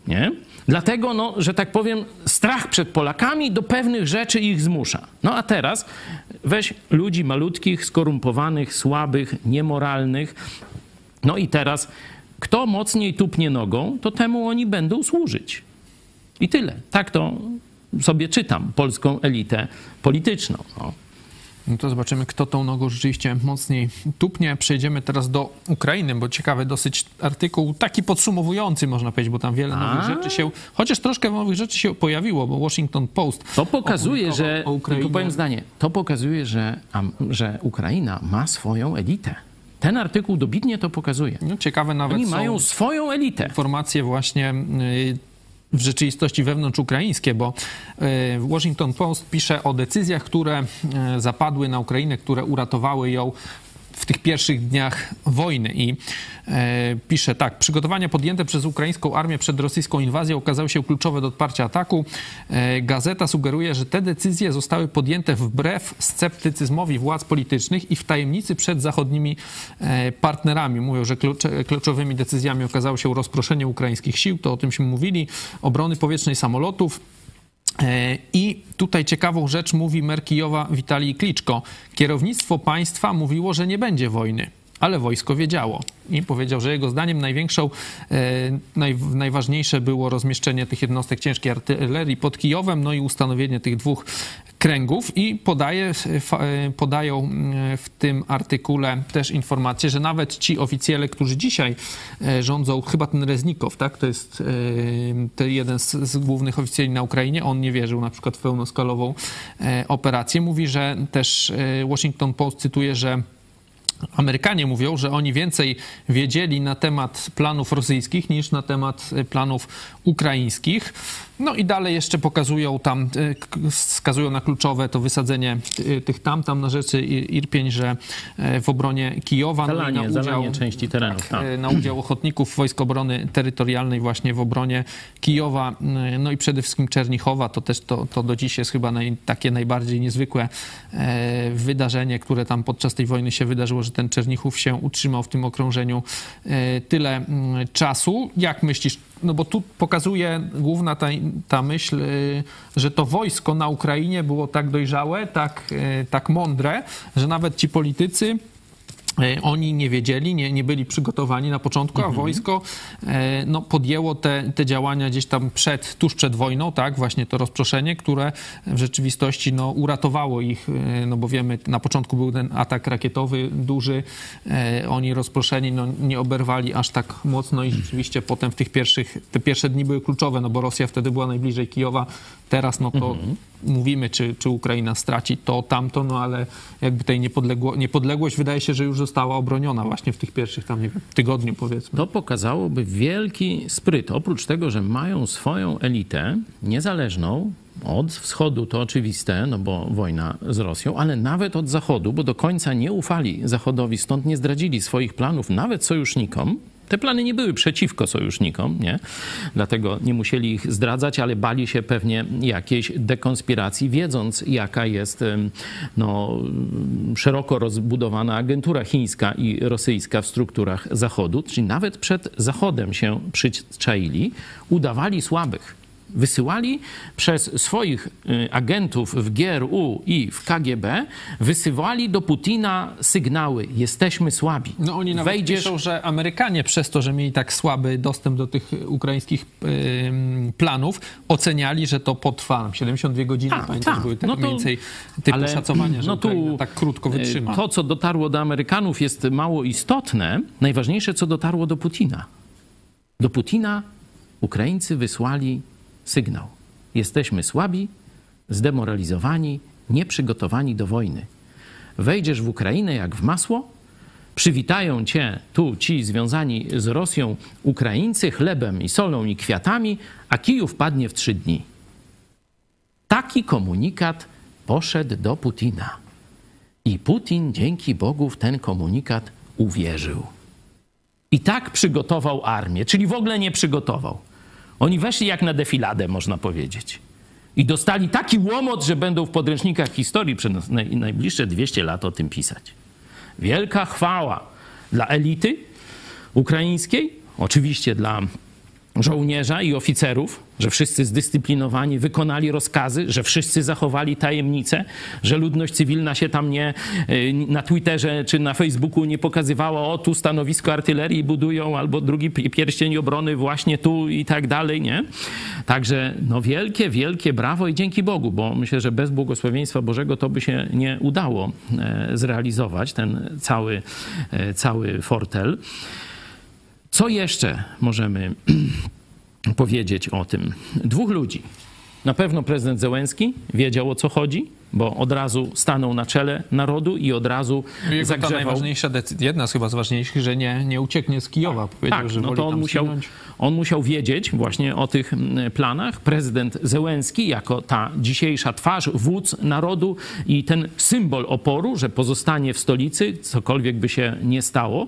C: Nie? Dlatego, no, że tak powiem, strach przed Polakami do pewnych rzeczy ich zmusza. No a teraz weź ludzi malutkich, skorumpowanych, słabych, niemoralnych. No i teraz, kto mocniej tupnie nogą, to temu oni będą służyć. I tyle. Tak to sobie czytam, polską elitę polityczną. No.
A: No to zobaczymy, kto tą nogą rzeczywiście mocniej tupnie. Przejdziemy teraz do Ukrainy, bo ciekawy dosyć artykuł, taki podsumowujący można powiedzieć, bo tam wiele nowych rzeczy się, chociaż troszkę nowych rzeczy się pojawiło, bo Washington Post
C: To pokazuje, że.
A: o Ukrainie.
C: Tu powiem zdanie. To pokazuje, że, że Ukraina ma swoją elitę. Ten artykuł dobitnie to pokazuje.
A: No, ciekawe nawet
C: Oni mają swoją elitę.
A: informacje właśnie y, w rzeczywistości wewnątrzukraińskie, bo y, Washington Post pisze o decyzjach, które y, zapadły na Ukrainę, które uratowały ją w tych pierwszych dniach wojny i e, pisze tak, przygotowania podjęte przez ukraińską armię przed rosyjską inwazją okazały się kluczowe do odparcia ataku. E, gazeta sugeruje, że te decyzje zostały podjęte wbrew sceptycyzmowi władz politycznych i w tajemnicy przed zachodnimi e, partnerami. Mówią, że klucze, kluczowymi decyzjami okazało się rozproszenie ukraińskich sił, to o tymśmy mówili, obrony powietrznej samolotów, I tutaj ciekawą rzecz mówi mer Kijowa Witalij Kliczko. Kierownictwo państwa mówiło, że nie będzie wojny, ale wojsko wiedziało. I powiedział, że jego zdaniem największą, e, naj, najważniejsze było rozmieszczenie tych jednostek ciężkiej artylerii pod Kijowem, no i ustanowienie tych dwóch kręgów i podaje, fa- e, podają w tym artykule też informację, że nawet ci oficjele, którzy dzisiaj e, rządzą, chyba ten Reznikow, tak, to jest e, ten jeden z, z głównych oficjeli na Ukrainie, on nie wierzył na przykład w pełnoskalową e, operację. Mówi, że też e, Washington Post cytuje, że Amerykanie mówią, że oni więcej wiedzieli na temat planów rosyjskich niż na temat planów ukraińskich. No i dalej jeszcze pokazują tam, k- wskazują na kluczowe to wysadzenie e, tych tam, tam na rzeczy Irpień, że e, w obronie Kijowa, no i na
C: Zalanie,
A: udział,
C: zalanie części terenów. Tak.
A: e, na udział ochotników Wojsk Obrony Terytorialnej właśnie w obronie Kijowa, e, no i przede wszystkim Czernichowa, to też to, to do dziś jest chyba naj, takie najbardziej niezwykłe wydarzenie, które tam podczas tej wojny się wydarzyło, że ten Czernichów się utrzymał w tym okrążeniu tyle mm, czasu. Jak myślisz, no bo tu pokazuje główna ta, ta myśl, y, że to wojsko na Ukrainie było tak dojrzałe, tak, y, tak mądre, że nawet ci politycy oni nie wiedzieli, nie, nie byli przygotowani na początku, a wojsko e, no, podjęło te, te działania gdzieś tam przed, tuż przed wojną, tak, właśnie to rozproszenie, które w rzeczywistości no, uratowało ich, e, no bo wiemy, na początku był ten atak rakietowy duży, oni rozproszeni no, nie oberwali aż tak mocno i rzeczywiście potem w tych pierwszych, te pierwsze dni były kluczowe, no bo Rosja wtedy była najbliżej Kijowa, teraz no to mówimy, czy, czy Ukraina straci to, tamto, no ale jakby tej niepodległo, niepodległość wydaje się, że już została obroniona właśnie w tych pierwszych tam, nie wiem, tygodniu powiedzmy.
C: To pokazałoby wielki spryt. Oprócz tego, że mają swoją elitę niezależną, od wschodu to oczywiste, no bo wojna z Rosją, ale nawet od zachodu, bo do końca nie ufali Zachodowi, stąd nie zdradzili swoich planów nawet sojusznikom, te plany nie były przeciwko sojusznikom, nie? dlatego nie musieli ich zdradzać, ale bali się pewnie jakiejś dekonspiracji, wiedząc, jaka jest no, szeroko rozbudowana agentura chińska i rosyjska w strukturach Zachodu. Czyli nawet przed Zachodem się przyczaili, udawali słabych wysyłali przez swoich y, agentów w GRU i w KGB, wysyłali do Putina sygnały: jesteśmy słabi.
A: No oni nawet Wejdziesz... piszą, że Amerykanie przez to, że mieli tak słaby dostęp do tych ukraińskich planów, oceniali, że to potrwa 72 godziny. A, pamiętasz, ta. były tak no mniej więcej te ale, szacowania, że no tu, tak krótko y, wytrzyma.
C: To, co dotarło do Amerykanów jest mało istotne. Najważniejsze, co dotarło do Putina. Do Putina Ukraińcy wysłali sygnał. Jesteśmy słabi, zdemoralizowani, nieprzygotowani do wojny. Wejdziesz w Ukrainę jak w masło, przywitają cię tu ci związani z Rosją Ukraińcy chlebem i solą i kwiatami, a Kijów padnie w trzy dni. Taki komunikat poszedł do Putina. I Putin dzięki Bogu w ten komunikat uwierzył. I tak przygotował armię, czyli w ogóle nie przygotował. Oni weszli jak na defiladę, można powiedzieć. I dostali taki łomot, że będą w podręcznikach historii przez najbliższe 200 lat o tym pisać. Wielka chwała dla elity ukraińskiej, oczywiście dla żołnierza i oficerów, że wszyscy zdyscyplinowani wykonali rozkazy, że wszyscy zachowali tajemnicę, że ludność cywilna się tam nie y, na Twitterze czy na Facebooku nie pokazywała, o tu stanowisko artylerii budują, albo drugi pierścień obrony właśnie tu i tak dalej, nie? Także no wielkie, wielkie brawo i dzięki Bogu, bo myślę, że bez błogosławieństwa Bożego to by się nie udało e, zrealizować, ten cały, e, cały fortel. Co jeszcze możemy *clears throat* powiedzieć o tym? Dwóch ludzi. Na pewno prezydent Zełenski wiedział o co chodzi, bo od razu stanął na czele narodu i od razu Jego zagrzewał. To
A: najważniejsza decyzja, jedna z chyba z ważniejszych, że nie, nie ucieknie z Kijowa.
C: Powiedział, tak, że no to on musiał, on musiał wiedzieć właśnie o tych mm, planach. Prezydent Zełenski jako ta dzisiejsza twarz, wódz narodu i ten symbol oporu, że pozostanie w stolicy, cokolwiek by się nie stało.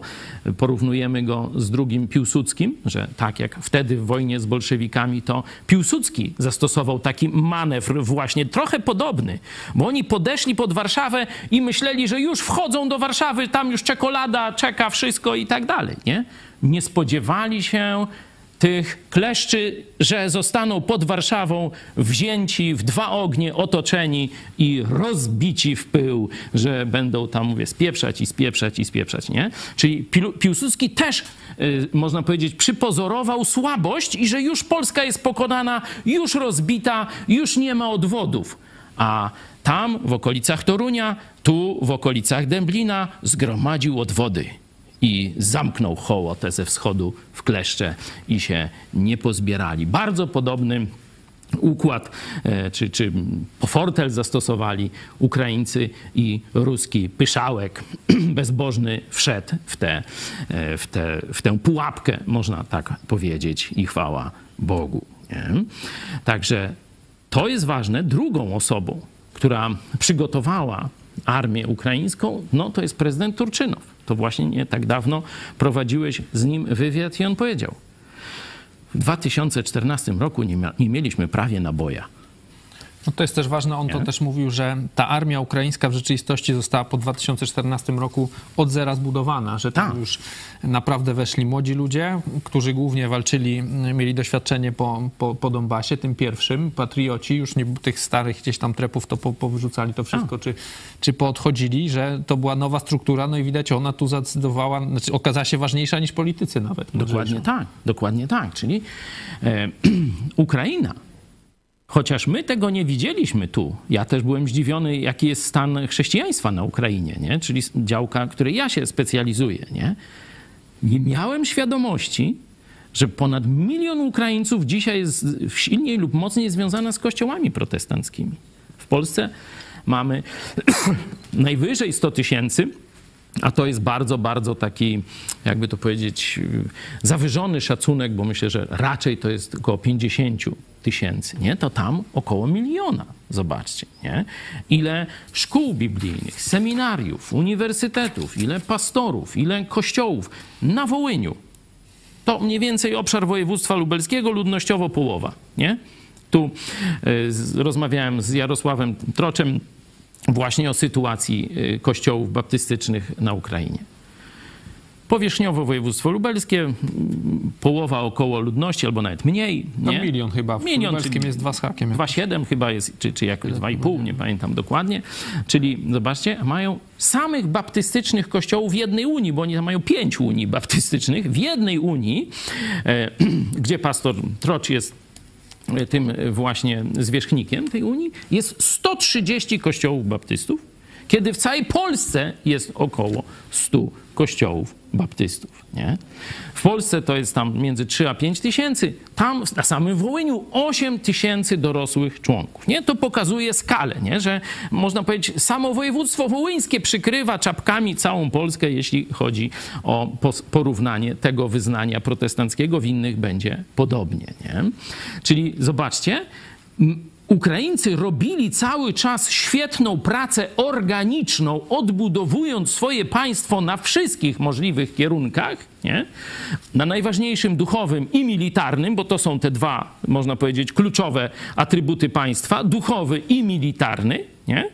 C: Porównujemy go z drugim Piłsudskim, że tak jak wtedy w wojnie z bolszewikami, to Piłsudski zastosował taki manewr właśnie trochę podobny, bo oni podeszli pod Warszawę i myśleli, że już wchodzą do Warszawy, tam już czekolada czeka, wszystko i tak dalej, nie? Nie spodziewali się tych kleszczy, że zostaną pod Warszawą wzięci w dwa ognie, otoczeni i rozbici w pył, że będą tam, mówię, spieprzać i spieprzać i spieprzać, nie? Czyli Piłsudski też, y, można powiedzieć, przypozorował słabość i że już Polska jest pokonana, już rozbita, już nie ma odwodów. A tam w okolicach Torunia, tu w okolicach Dęblina zgromadził odwody i zamknął hołotę ze wschodu w kleszcze i się nie pozbierali. Bardzo podobny układ e, czy, czy fortel zastosowali Ukraińcy i ruski pyszałek *clears throat* bezbożny wszedł w, te, w, te, w tę pułapkę, można tak powiedzieć, i chwała Bogu. Nie? Także to jest ważne. Drugą osobą, która przygotowała armię ukraińską, no to jest prezydent Turczynow. To właśnie nie tak dawno prowadziłeś z nim wywiad i on powiedział: W 2014 roku nie, nie mieliśmy prawie naboja.
A: No to jest też ważne, on to
C: Nie?
A: też mówił, że ta armia ukraińska w rzeczywistości została po 2014 roku od zera zbudowana, że tam
C: Tak.
A: już naprawdę weszli młodzi ludzie, którzy głównie walczyli, mieli doświadczenie po, po, po Donbasie, tym pierwszym, patrioci, już nie tych starych gdzieś tam trepów to po, powyrzucali to wszystko, czy, czy poodchodzili, że to była nowa struktura, no i widać ona tu zadecydowała, znaczy okazała się ważniejsza niż politycy nawet.
C: Dokładnie tak, dokładnie tak. Czyli e, *clears throat* Ukraina, chociaż my tego nie widzieliśmy tu, ja też byłem zdziwiony, jaki jest stan chrześcijaństwa na Ukrainie, nie? czyli działka, której ja się specjalizuję. Nie, nie miałem świadomości, że ponad milion Ukraińców dzisiaj jest silniej lub mocniej związana z kościołami protestanckimi. W Polsce mamy *clears throat* najwyżej 100 tysięcy, a to jest bardzo, bardzo taki, jakby to powiedzieć, zawyżony szacunek, bo myślę, że raczej to jest około 50 tysięcy, nie? To tam około miliona. Zobaczcie, nie? Ile szkół biblijnych, seminariów, uniwersytetów, ile pastorów, ile kościołów na Wołyniu. To mniej więcej obszar województwa lubelskiego, ludnościowo połowa, nie? Tu y, rozmawiałem z Jarosławem Troczem właśnie o sytuacji y, kościołów baptystycznych na Ukrainie. Powierzchniowo województwo lubelskie, połowa około ludności, albo nawet mniej.
A: No
C: Nie?
A: milion chyba, w
C: Milion,
A: Lubelskim jest dwa z hakiem.
C: 2,7 chyba jest, czy, czy jakoś 2,5, nie pamiętam dokładnie. Czyli zobaczcie, mają samych baptystycznych kościołów w jednej Unii, bo oni tam mają pięć Unii baptystycznych, w jednej Unii, e, *clears throat* gdzie pastor Trocz jest e, tym właśnie zwierzchnikiem tej Unii, jest 130 kościołów baptystów, kiedy w całej Polsce jest około 100 kościołów baptystów. Nie? W Polsce to jest tam między 3 a 5 tysięcy, tam na samym Wołyniu 8 tysięcy dorosłych członków. Nie? To pokazuje skalę, nie? że można powiedzieć, samo województwo wołyńskie przykrywa czapkami całą Polskę, jeśli chodzi o porównanie tego wyznania protestanckiego, w innych będzie podobnie. Nie? Czyli zobaczcie, Ukraińcy robili cały czas świetną pracę organiczną, odbudowując swoje państwo na wszystkich możliwych kierunkach, nie? na najważniejszym duchowym i militarnym, bo to są te dwa, można powiedzieć, kluczowe atrybuty państwa, duchowy i militarny, nie?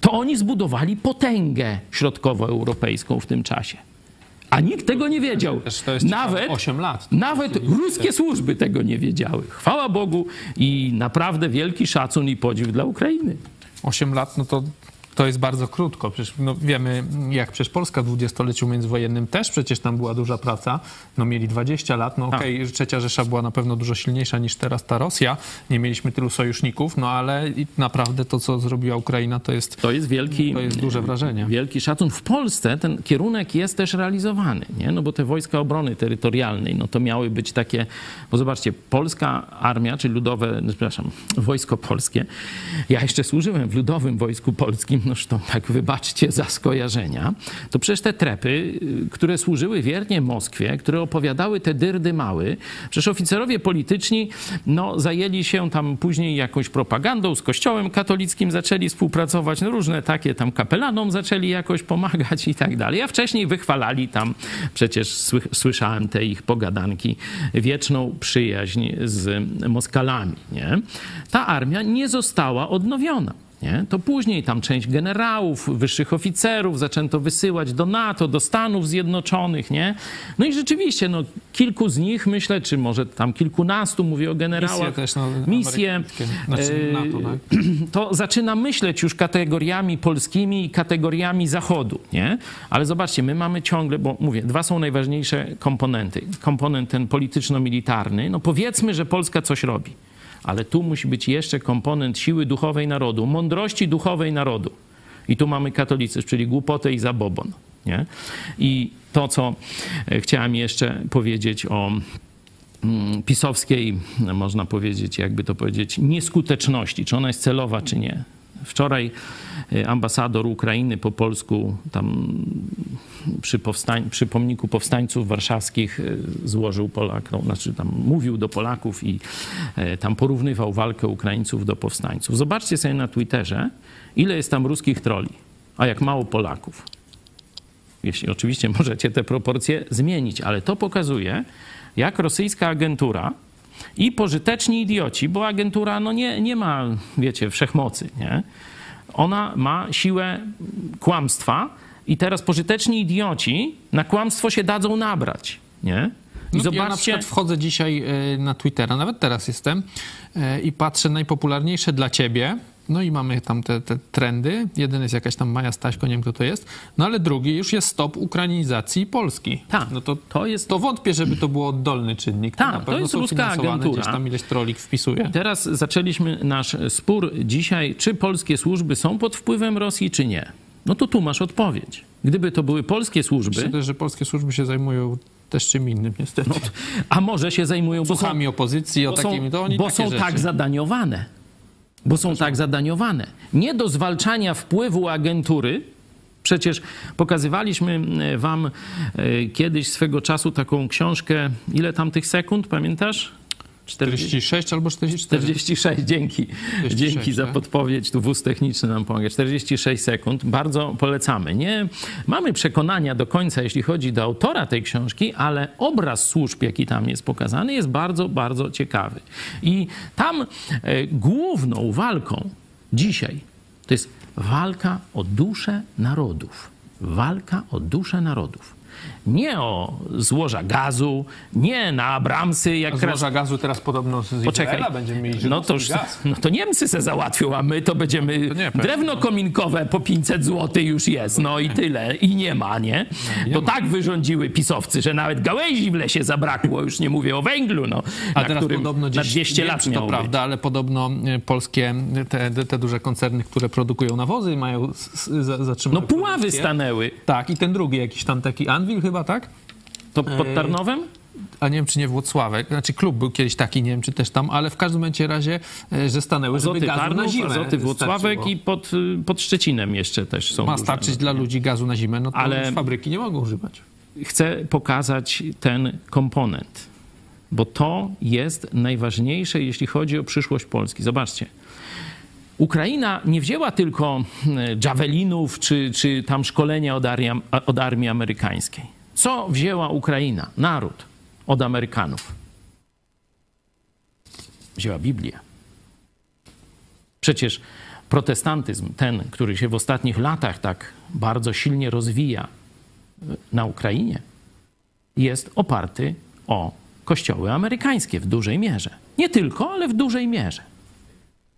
C: to oni zbudowali potęgę środkowoeuropejską w tym czasie. A nikt tego nie wiedział. Nawet
A: ciekawe, 8 lat.
C: nawet ruskie służby tego nie wiedziały. Chwała Bogu i naprawdę wielki szacun i podziw dla Ukrainy.
A: 8 lat, no to, to jest bardzo krótko. Przecież no, wiemy, jak przecież Polska w dwudziestoleciu międzywojennym też przecież tam była duża praca. No mieli 20 lat. No okej, trzecia Rzesza była na pewno dużo silniejsza niż teraz ta Rosja. Nie mieliśmy tylu sojuszników, no ale naprawdę to, co zrobiła Ukraina, to jest,
C: To jest wielki.
A: to jest duże wrażenie.
C: Wielki szacun. W Polsce ten kierunek jest też realizowany, nie? No bo te wojska obrony terytorialnej, no to miały być takie, bo zobaczcie, polska armia, czy ludowe, przepraszam, wojsko polskie. Ja jeszcze służyłem w ludowym wojsku polskim, no to tak wybaczcie za skojarzenia. To przecież te trepy, y, które służyły wiernie Moskwie, które opowiadały te dyrdy mały, przecież oficerowie polityczni, no zajęli się tam później jakąś propagandą z kościołem katolickim, zaczęli współpracować, no różne takie tam kapelanom zaczęli jakoś pomagać i tak dalej. A wcześniej wychwalali tam, przecież sły- słyszałem te ich pogadanki, wieczną przyjaźń z Moskalami, nie? Ta armia nie została odnowiona. Nie? To później tam część generałów, wyższych oficerów zaczęto wysyłać do NATO, do Stanów Zjednoczonych, nie? No i rzeczywiście, no, kilku z nich, myślę, czy może tam kilkunastu, mówię o generałach,
A: Misje też, no,
C: misje,
A: znaczy
C: e,
A: NATO, tak? *clears throat*
C: to zaczyna myśleć już kategoriami polskimi i kategoriami Zachodu, nie? Ale zobaczcie, my mamy ciągle, bo mówię, dwa są najważniejsze komponenty. Komponent ten polityczno-militarny, no powiedzmy, że Polska coś robi. Ale tu musi być jeszcze komponent siły duchowej narodu, mądrości duchowej narodu. I tu mamy katolicyzm, czyli głupotę i zabobon. Nie? I to, co e, chciałem jeszcze powiedzieć o mm, pisowskiej, można powiedzieć, jakby to powiedzieć, nieskuteczności, czy ona jest celowa, czy nie. Wczoraj e, ambasador Ukrainy po polsku tam przy, powstań, przy pomniku powstańców warszawskich e, złożył Polakom, znaczy tam mówił do Polaków i e, tam porównywał walkę Ukraińców do powstańców. Zobaczcie sobie na Twitterze, ile jest tam ruskich troli, a jak mało Polaków. Jeśli oczywiście możecie te proporcje zmienić, ale to pokazuje, jak rosyjska agentura i pożyteczni idioci, bo agentura no nie, nie ma, wiecie, wszechmocy, nie? Ona ma siłę kłamstwa i teraz pożyteczni idioci na kłamstwo się dadzą nabrać, nie? I
A: No, Ja na
C: zobaczcie,
A: przykład wchodzę dzisiaj e, na Twittera, nawet teraz jestem, e, i patrzę najpopularniejsze dla ciebie. No i mamy tam te, te trendy. Jeden jest jakaś tam Maja Staśko, nie wiem kto to jest. No ale drugi już jest stop ukrainizacji Polski.
C: Tak,
A: No to,
C: to jest-
A: to wątpię, żeby to było oddolny czynnik.
C: Tak, to
A: pewno
C: jest ruska agentura.
A: Gdzieś tam ileś trolik wpisuje.
C: Teraz zaczęliśmy nasz spór dzisiaj, czy polskie służby są pod wpływem Rosji, czy nie. No to tu masz odpowiedź. Gdyby to były polskie służby,
A: Myślę też, że polskie służby się zajmują też czym innym niestety.
C: a może się zajmują,
A: Słuchami opozycji, o
C: bo
A: takimi, to oni
C: bo są
A: rzeczy.
C: tak zadaniowane. Bo są tak zadaniowane. Nie do zwalczania wpływu agentury. Przecież pokazywaliśmy e, wam e, kiedyś swego czasu taką książkę. Ile tam tych sekund, pamiętasz?
A: 46 albo 44.
C: 46, dzięki.
A: 46,
C: dzięki za
A: tak?
C: podpowiedź. Tu wóz techniczny nam pomaga. 46 sekund. Bardzo polecamy. Nie mamy przekonania do końca, jeśli chodzi do autora tej książki, ale obraz służb, jaki tam jest pokazany, jest bardzo, bardzo ciekawy. I tam e, główną walką dzisiaj to jest walka o duszę narodów. Walka o duszę narodów. Nie o złoża gazu, nie na Abramsy, jak
A: złoża gazu teraz podobno z
C: Poczekaj.
A: Izraela będziemy mieli
C: no to, już, no to Niemcy se załatwią, a my to będziemy...
A: To nie,
C: drewno kominkowe po 500 zł już jest, no i tyle. I nie ma, nie?
A: nie
C: to
A: ma.
C: tak wyrządziły pisowcy, że nawet gałęzi w lesie zabrakło, już nie mówię o węglu, no.
A: A
C: na
A: teraz podobno
C: na
A: gdzieś,
C: 200
A: nie wiem,
C: lat
A: czy to prawda, ale podobno e, polskie, te, te duże koncerny, które produkują nawozy mają zatrzymać
C: No puławy stanęły.
A: Tak, i ten drugi jakiś tam taki Anvil chyba, tak?
C: To pod Tarnowem?
A: A nie wiem, czy nie Włocławek. Znaczy klub był kiedyś taki, nie wiem, czy też tam, ale w każdym bądź razie, e, że stanęły, żeby
C: Azoty
A: gazu na
C: Tarnów,
A: zimę
C: Azoty Włocławek i pod, y, pod Szczecinem jeszcze też są
A: Ma starczyć dla ludzi gazu na zimę, no to
C: Ale-
A: fabryki nie mogą używać.
C: chcę pokazać ten komponent, bo to jest najważniejsze, jeśli chodzi o przyszłość Polski. Zobaczcie. Ukraina nie wzięła tylko mm, javelinów czy, czy tam szkolenia od armii, od armii amerykańskiej. Co wzięła Ukraina, naród, od Amerykanów? Wzięła Biblię. Przecież protestantyzm, ten, który się w ostatnich latach tak bardzo silnie rozwija na Ukrainie, jest oparty o kościoły amerykańskie w dużej mierze. Nie tylko, ale w dużej mierze.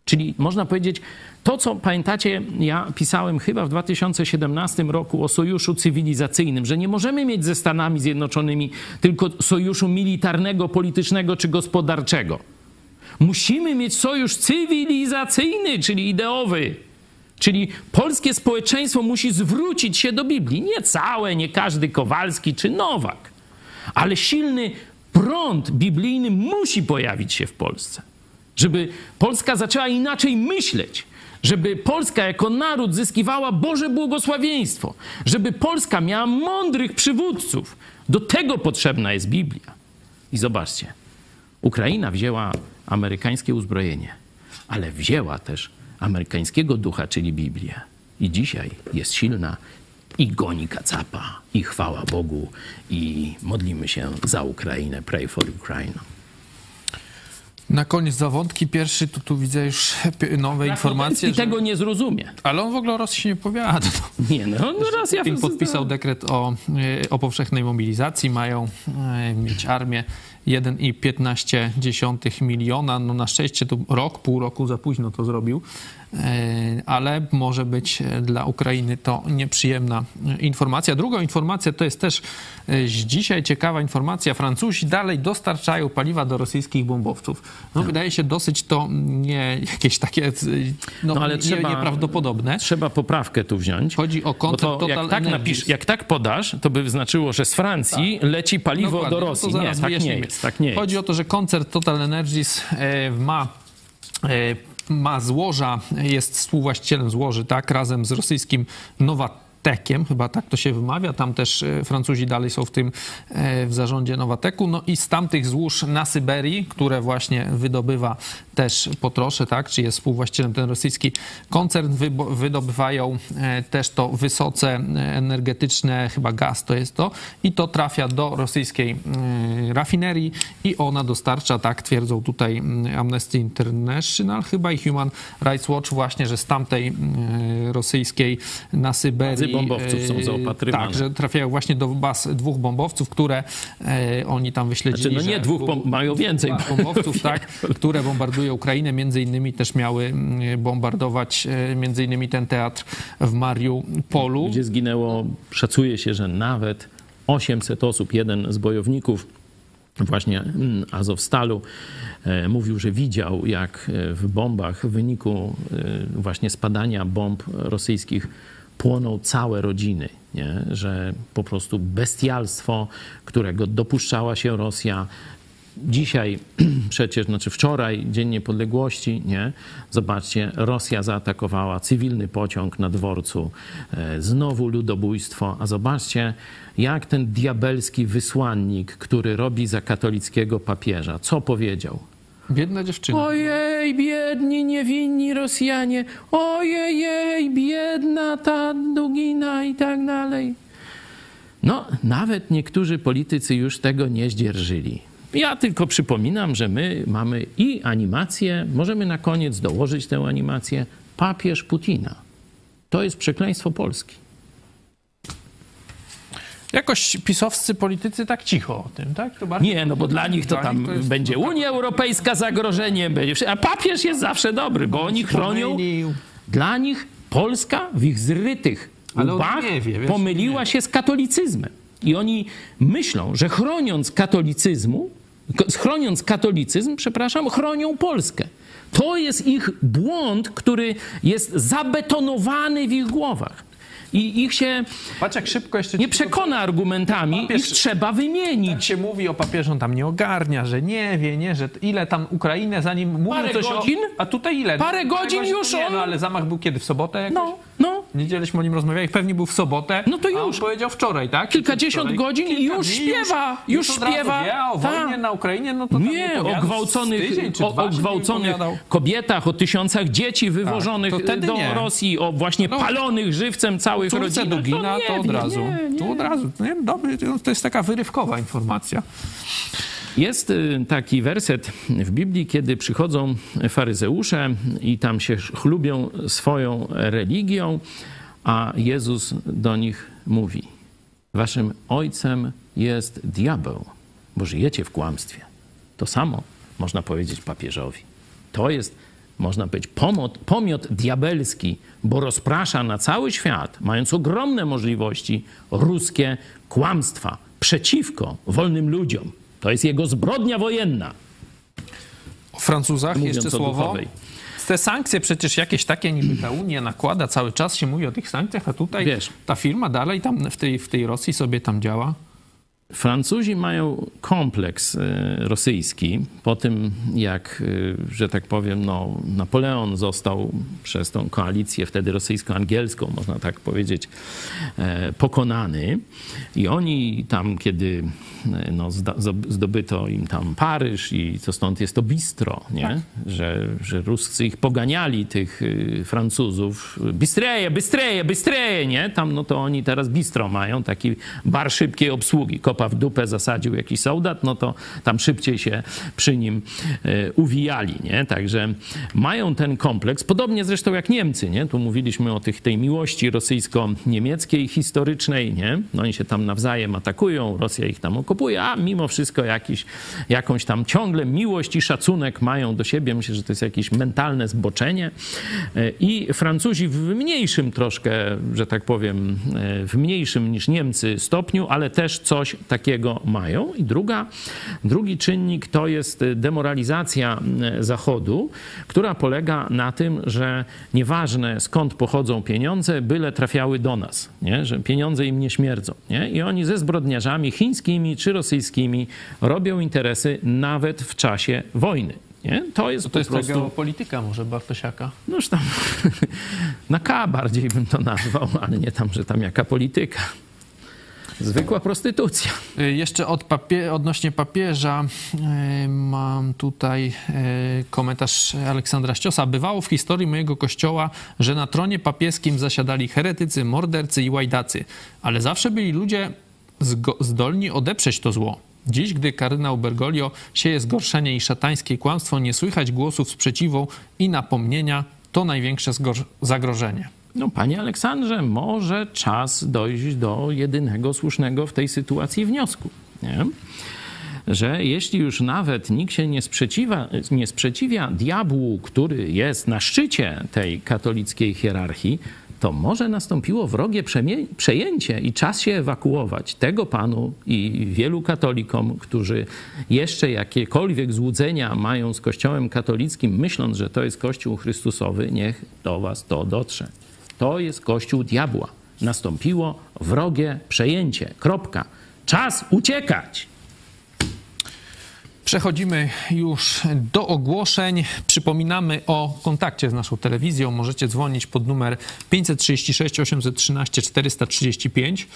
C: Czyli można powiedzieć, to co pamiętacie, ja pisałem chyba w 2017 roku o sojuszu cywilizacyjnym, że nie możemy mieć ze Stanami Zjednoczonymi tylko sojuszu militarnego, politycznego czy gospodarczego. Musimy mieć sojusz cywilizacyjny, czyli ideowy. Czyli polskie społeczeństwo musi zwrócić się do Biblii. Nie całe, nie każdy Kowalski czy Nowak, ale silny prąd biblijny musi pojawić się w Polsce. Żeby Polska zaczęła inaczej myśleć, żeby Polska jako naród zyskiwała Boże błogosławieństwo, żeby Polska miała mądrych przywódców. Do tego potrzebna jest Biblia. I zobaczcie, Ukraina wzięła amerykańskie uzbrojenie, ale wzięła też amerykańskiego ducha, czyli Biblię. I dzisiaj jest silna i goni kacapa, i chwała Bogu, i modlimy się za Ukrainę. Pray for Ukraine.
A: Na koniec zawątki pierwszy, to tu widzę już nowe informacje,
C: I
A: że...
C: tego nie zrozumie.
A: ale on w ogóle o Rosji się nie powiada.
C: Nie, no, no raz ja...
A: Putin podpisał dekret o, e, o powszechnej mobilizacji. Mają e, mieć armię 1,15 miliona. No na szczęście to rok, pół roku za późno to zrobił, ale może być e, dla Ukrainy to nieprzyjemna e, informacja. Drugą informację to jest też e, dzisiaj ciekawa informacja. Francuzi dalej dostarczają paliwa do rosyjskich bombowców. No wydaje się dosyć to nie jakieś takie no,
C: No, ale
A: nie,
C: trzeba-
A: nieprawdopodobne.
C: Trzeba poprawkę tu wziąć.
A: Chodzi o koncept
C: to
A: Total
C: jak tak, napisz, jak tak podasz, to by znaczyło, że z Francji leci paliwo
A: Dokładnie,
C: do Rosji. nie, tak nie jest. Tak nie jest.
A: Chodzi o to, że koncert Total Energies e, ma e, ma złoża, jest współwłaścicielem złoży, tak, razem z rosyjskim Nowa Nowatekiem, chyba tak to się wymawia. Tam też e, Francuzi dalej są w tym e, w zarządzie Nowateku. No i z tamtych złóż na Syberii, które właśnie wydobywa też Potrosze, tak, czy jest współwłaścicielem ten rosyjski koncern, wydobywają e, też to wysoce energetyczne, chyba gaz to jest to, i to trafia do rosyjskiej e, rafinerii i ona dostarcza, tak twierdzą tutaj mm, Amnesty International chyba i Human Rights Watch właśnie, że z tamtej e, rosyjskiej na Syberii...
C: Bombowców są
A: e,
C: zaopatrywane.
A: Tak, że trafiają właśnie do baz dwóch bombowców, które e, oni tam wyśledzili.
C: Znaczy, no nie dwóch, bom- mają więcej.
A: bombowców, tak, *laughs* które bombardują Ukrainę, między innymi też miały mm, bombardować e, między innymi ten teatr w Mariupolu.
C: gdzie zginęło, szacuje się, że nawet 800 osób. Jeden z bojowników właśnie mm, Azowstalu e, mówił, że widział, jak w bombach w wyniku właśnie spadania bomb rosyjskich płoną całe rodziny, nie? że po prostu bestialstwo, którego dopuszczała się Rosja, Dzisiaj *clears throat* przecież, znaczy wczoraj, Dzień Niepodległości, nie? Zobaczcie, Rosja zaatakowała cywilny pociąg na dworcu, e, znowu ludobójstwo, a zobaczcie, jak ten diabelski wysłannik, który robi za katolickiego papieża, co powiedział?
A: Biedna dziewczyna.
C: Ojej, biedni, niewinni Rosjanie, ojej, biedna ta Dugina i tak dalej. No, nawet niektórzy politycy już tego nie zdzierżyli. Ja tylko przypominam, że my mamy i animację, możemy na koniec dołożyć tę animację, papież Putina. To jest przekleństwo Polski.
A: Jakoś pisowscy politycy tak cicho o tym, tak?
C: Nie, no bo dla nich to
A: Dla
C: tam
A: nich to jest-
C: będzie
A: no.
C: Unia Europejska zagrożeniem, będzie, a papież jest zawsze dobry, bo oni chronią. Dla nich Polska w ich zrytych łbach
A: wie,
C: pomyliła się z katolicyzmem. I oni myślą, że chroniąc katolicyzmu, chroniąc katolicyzm, przepraszam, chronią Polskę. To jest ich błąd, który jest zabetonowany w ich głowach. I ich się
A: Patrz jak szybko jeszcze...
C: nie przekona argumentami,
A: Papież-
C: ich trzeba
A: Tak
C: wymienić.
A: się mówi o papieżu, on tam nie ogarnia, że nie wie, nie, że ile tam Ukrainę zanim mówił
C: Parę
A: coś
C: godzin?
A: o... A tutaj ile?
C: Parę godzin już
A: nie,
C: on-
A: No ale zamach był kiedy? W sobotę jakoś?
C: No, no.
A: Niedzieleśmy o nim rozmawiali, pewnie był w sobotę.
C: No to już.
A: powiedział wczoraj, tak?
C: Kilkadziesiąt
A: Wczoraj.
C: godzin i już śpiewa, już
A: razu
C: śpiewa.
A: Wie, o
C: Tak.
A: wojnie na Ukrainie, no to
C: Nie, o gwałconych,
A: tydzień
C: o, o gwałconych kobietach, o tysiącach dzieci wywożonych
A: to wtedy
C: do
A: nie.
C: Rosji, o właśnie
A: No.
C: palonych żywcem całych
A: Córce
C: rodzin.
A: Dugina to,
C: nie
A: od
C: wie,
A: razu.
C: Nie, nie.
A: To od razu. Nie, dobry, to jest taka wyrywkowa informacja.
C: Jest y, taki werset w Biblii, kiedy przychodzą faryzeusze i tam się chlubią swoją religią, a Jezus do nich mówi: Waszym ojcem jest diabeł, bo żyjecie w kłamstwie. To samo można powiedzieć papieżowi. To jest, można powiedzieć, pomot, pomiot diabelski, bo rozprasza na cały świat, mając ogromne możliwości, ruskie kłamstwa przeciwko wolnym ludziom. To jest jego zbrodnia wojenna.
A: O Francuzach
C: Mówiąc
A: jeszcze słowo.
C: duchowej.
A: Te sankcje przecież jakieś takie niby ta Unia nakłada, cały czas się mówi o tych sankcjach, a tutaj
C: Wiesz.
A: ta firma dalej tam w tej, w tej Rosji sobie tam działa.
C: Francuzi mają kompleks e, rosyjski po tym, jak, e, że tak powiem, no, Napoleon został przez tą koalicję wtedy rosyjsko-angielską, można tak powiedzieć, e, pokonany. I oni tam, kiedy no, zdobyto im tam Paryż i co stąd jest to bistro, nie? Że, że Ruscy ich poganiali, tych y, Francuzów. Bistreje, bistreje, bistreje, nie? Tam no to oni teraz bistro mają, taki bar szybkiej obsługi. Kopa w dupę zasadził jakiś soldat, no to tam szybciej się przy nim y, uwijali, nie? Także mają ten kompleks, podobnie zresztą jak Niemcy, nie? Tu mówiliśmy o tych, tej miłości rosyjsko-niemieckiej, historycznej, nie? No oni się tam nawzajem atakują, Rosja ich tam okupuje, a mimo wszystko jakiś, jakąś tam ciągle miłość i szacunek mają do siebie. Myślę, że to jest jakieś mentalne zboczenie. E, I Francuzi w mniejszym troszkę, że tak powiem, e, w mniejszym niż Niemcy stopniu, ale też coś takiego mają. I druga, drugi czynnik to jest demoralizacja e, Zachodu, która polega na tym, że nieważne skąd pochodzą pieniądze, byle trafiały do nas, nie? że pieniądze im nie śmierdzą. Nie? I oni ze zbrodniarzami chińskimi czy rosyjskimi robią interesy nawet w czasie wojny. Nie? To jest
A: To
C: po
A: jest ta
C: prostu...
A: geopolityka może Bartosiaka.
C: Noż tam *laughs* na K bardziej bym to nazwał, ale nie tam, że tam jaka polityka. Zwykła prostytucja.
A: Y, Jeszcze od papie- odnośnie papieża y, mam tutaj y, komentarz Aleksandra Ściosa. Bywało w historii mojego kościoła, że na tronie papieskim zasiadali heretycy, mordercy i łajdacy, ale zawsze byli ludzie zdolni odeprzeć to zło. Dziś, gdy kardynał Bergoglio sieje zgorszenie i szatańskie kłamstwo, nie słychać głosów sprzeciwu i napomnienia, to największe zagrożenie.
C: No, panie Aleksandrze, może czas dojść do jedynego słusznego w tej sytuacji wniosku. Nie? Że jeśli już nawet nikt się nie sprzeciwia, nie sprzeciwia diabłu, który jest na szczycie tej katolickiej hierarchii, to może nastąpiło wrogie przejęcie i czas się ewakuować tego panu i wielu katolikom, którzy jeszcze jakiekolwiek złudzenia mają z Kościołem katolickim, myśląc, że to jest Kościół Chrystusowy, niech do was to dotrze. To jest Kościół diabła. Nastąpiło wrogie przejęcie. Kropka. Czas uciekać.
A: Przechodzimy już do ogłoszeń. Przypominamy o kontakcie z naszą telewizją. Możecie dzwonić pod numer 536 813 435.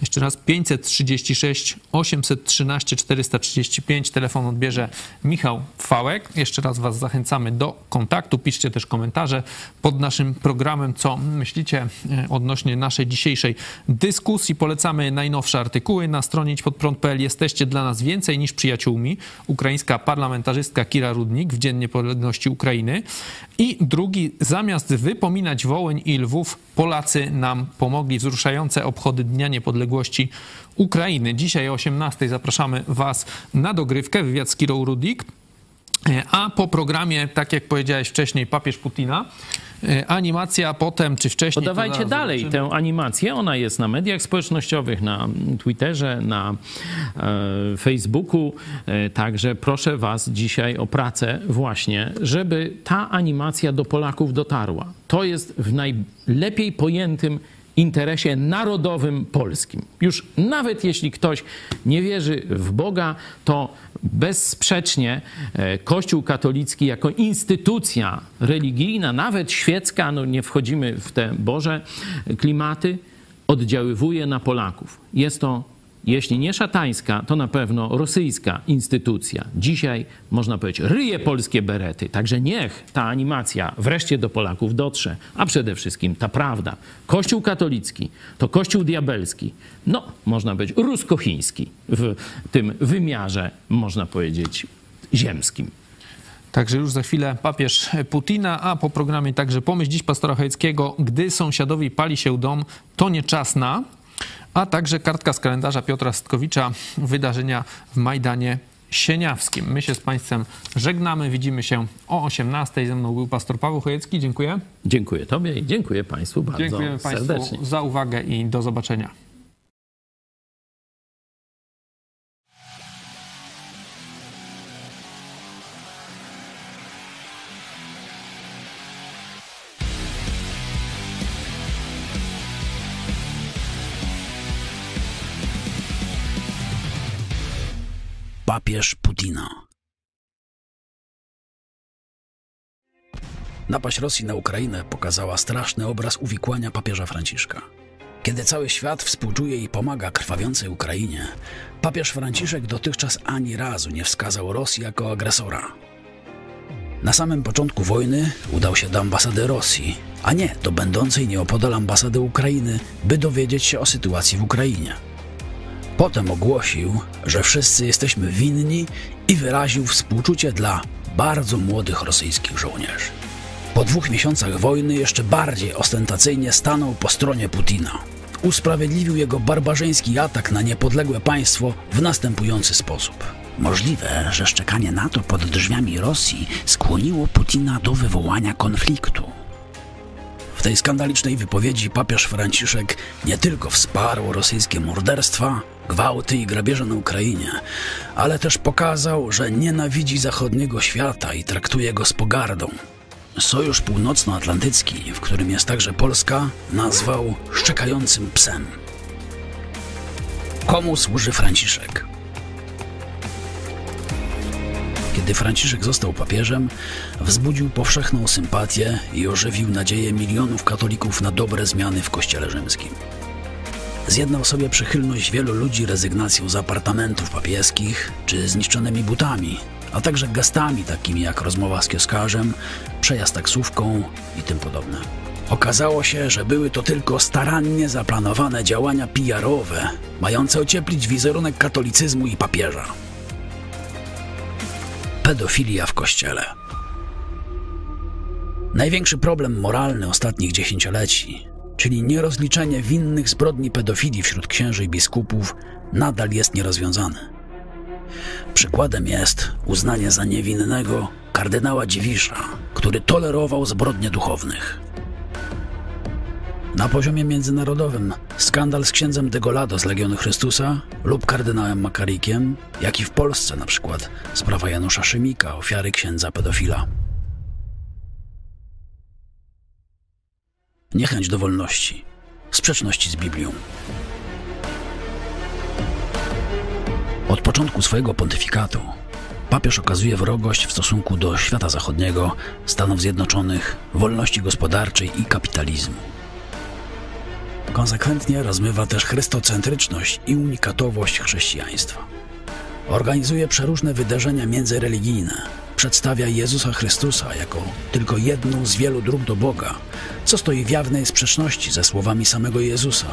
A: Jeszcze raz 536 813 435. Telefon odbierze Michał Fałek. Jeszcze raz Was zachęcamy do kontaktu. Piszcie też komentarze pod naszym programem, co myślicie e, odnośnie naszej dzisiejszej dyskusji. Polecamy najnowsze artykuły na stronie idźpodprąd.pl. Jesteście dla nas więcej niż przyjaciółmi. Ukraińska parlamentarzystka Kira Rudnik w Dzień Niepodległości Ukrainy. I drugi, zamiast wypominać Wołyń i Lwów, Polacy nam pomogli. Wzruszające obchody Dnia Niepodległości Ukrainy. Dzisiaj o 18 zapraszamy Was na dogrywkę, wywiad z Kirą Rudik. E, A po programie, tak jak powiedziałeś wcześniej, papież Putina. E, Animacja potem, czy wcześniej.
C: Podawajcie dalej
A: zobaczymy.
C: tę animację. Ona jest na mediach społecznościowych, na Twitterze, na e, Facebooku. E, także proszę Was dzisiaj o pracę właśnie, żeby ta animacja do Polaków dotarła. To jest w najlepiej pojętym interesie narodowym polskim. Już nawet jeśli ktoś nie wierzy w Boga, to bezsprzecznie e, Kościół katolicki jako instytucja religijna, nawet świecka, no nie wchodzimy w te Boże klimaty, oddziaływuje na Polaków. Jest to, jeśli nie szatańska, to na pewno rosyjska instytucja. Dzisiaj, można powiedzieć, ryje polskie berety. Także niech ta animacja wreszcie do Polaków dotrze, a przede wszystkim ta prawda. Kościół katolicki to kościół diabelski. No, można powiedzieć, rusko-chiński w tym wymiarze, można powiedzieć, ziemskim.
A: Także już za chwilę papież Putina, a po programie także pomyśl dziś pastora Chojeckiego, gdy sąsiadowi pali się dom, to nie czas na, a także kartka z kalendarza Piotra Stkowicza, wydarzenia w Majdanie Sieniawskim. My się z Państwem żegnamy, widzimy się o 18. Ze mną był pastor Paweł Chojecki, dziękuję.
C: Dziękuję Tobie i dziękuję Państwu bardzo
A: Dziękujemy Państwu
C: serdecznie.
A: za uwagę i do zobaczenia.
D: Papież Putina. Napaść Rosji na Ukrainę pokazała straszny obraz uwikłania papieża Franciszka. Kiedy cały świat współczuje i pomaga krwawiącej Ukrainie, papież Franciszek dotychczas ani razu nie wskazał Rosji jako agresora. Na samym początku wojny udał się do ambasady Rosji, a nie do będącej nieopodal ambasady Ukrainy, by dowiedzieć się o sytuacji w Ukrainie. Potem ogłosił, że wszyscy jesteśmy winni i wyraził współczucie dla bardzo młodych rosyjskich żołnierzy. Po dwóch miesiącach wojny jeszcze bardziej ostentacyjnie stanął po stronie Putina. Usprawiedliwił jego barbarzyński atak na niepodległe państwo w następujący sposób. Możliwe, że szczekanie NATO pod drzwiami Rosji skłoniło Putina do wywołania konfliktu. W tej skandalicznej wypowiedzi papież Franciszek nie tylko wsparł rosyjskie morderstwa, gwałty i grabieże na Ukrainie, ale też pokazał, że nienawidzi zachodniego świata i traktuje go z pogardą. Sojusz Północnoatlantycki, w którym jest także Polska, nazwał szczekającym psem. Komu służy Franciszek? kiedy Franciszek został papieżem, wzbudził powszechną sympatię i ożywił nadzieję milionów katolików na dobre zmiany w Kościele Rzymskim. Zjednał sobie przychylność wielu ludzi rezygnacją z apartamentów papieskich czy zniszczonymi butami, a także gestami takimi jak rozmowa z kioskarzem, przejazd taksówką i tym podobne. Okazało się, że były to tylko starannie zaplanowane działania PR-owe, mające ocieplić wizerunek katolicyzmu i papieża. Pedofilia w kościele. Największy problem moralny ostatnich dziesięcioleci, czyli nierozliczenie winnych zbrodni pedofilii wśród księży i biskupów, nadal jest nierozwiązany. Przykładem jest uznanie za niewinnego kardynała Dziwisza, który tolerował zbrodnie duchownych. Na poziomie międzynarodowym skandal z księdzem Degolado z Legionu Chrystusa lub kardynałem Makarikiem, jak i w Polsce na przykład sprawa Janusza Szymika, ofiary księdza pedofila. Niechęć do wolności, sprzeczności z Biblią. Od początku swojego pontyfikatu papież okazuje wrogość w stosunku do świata zachodniego, Stanów Zjednoczonych, wolności gospodarczej i kapitalizmu. Konsekwentnie rozmywa też chrystocentryczność i unikatowość chrześcijaństwa. Organizuje przeróżne wydarzenia międzyreligijne. Przedstawia Jezusa Chrystusa jako tylko jedną z wielu dróg do Boga, co stoi w jawnej sprzeczności ze słowami samego Jezusa.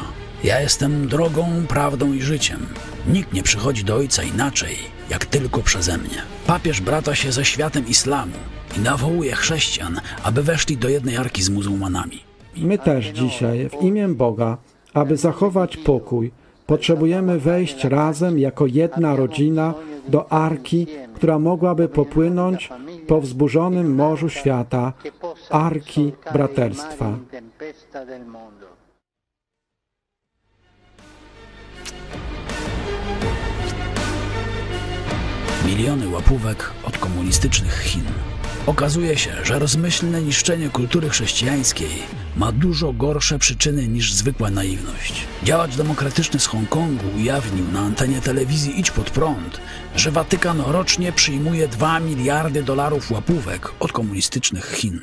D: Ja jestem drogą, prawdą i życiem. Nikt nie przychodzi do Ojca inaczej, jak tylko przeze mnie. Papież brata się ze światem islamu i nawołuje chrześcijan, aby weszli do jednej arki z muzułmanami.
E: My też dzisiaj, w imię Boga, aby zachować pokój, potrzebujemy wejść razem jako jedna rodzina do arki, która mogłaby popłynąć po wzburzonym morzu świata, arki braterstwa.
D: Miliony łapówek od komunistycznych Chin. Okazuje się, że rozmyślne niszczenie kultury chrześcijańskiej ma dużo gorsze przyczyny niż zwykła naiwność. Działacz demokratyczny z Hongkongu ujawnił na antenie telewizji Idź Pod Prąd, że Watykan rocznie przyjmuje 2 miliardy dolarów łapówek od komunistycznych Chin.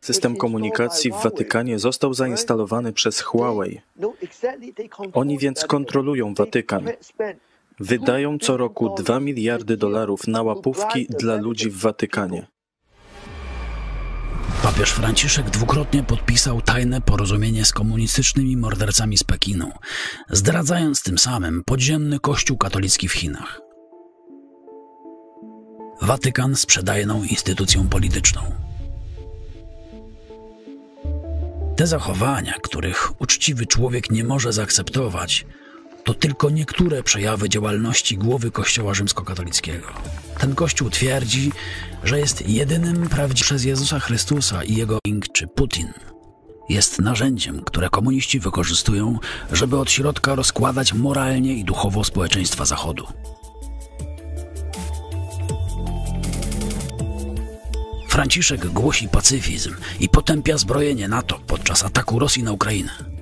F: System komunikacji w Watykanie został zainstalowany przez Huawei. Oni więc kontrolują Watykan. Wydają co roku 2 miliardy dolarów na łapówki dla ludzi w Watykanie.
D: Papież Franciszek dwukrotnie podpisał tajne porozumienie z komunistycznymi mordercami z Pekinu, zdradzając tym samym podziemny kościół katolicki w Chinach. Watykan sprzedaje nową instytucją polityczną. Te zachowania, których uczciwy człowiek nie może zaakceptować, to tylko niektóre przejawy działalności głowy Kościoła rzymskokatolickiego. Ten Kościół twierdzi, że jest jedynym prawdziwym przez Jezusa Chrystusa i jego Ing czy Putin. Jest narzędziem, które komuniści wykorzystują, żeby od środka rozkładać moralnie i duchowo społeczeństwa Zachodu. Franciszek głosi pacyfizm i potępia zbrojenie NATO podczas ataku Rosji na Ukrainę.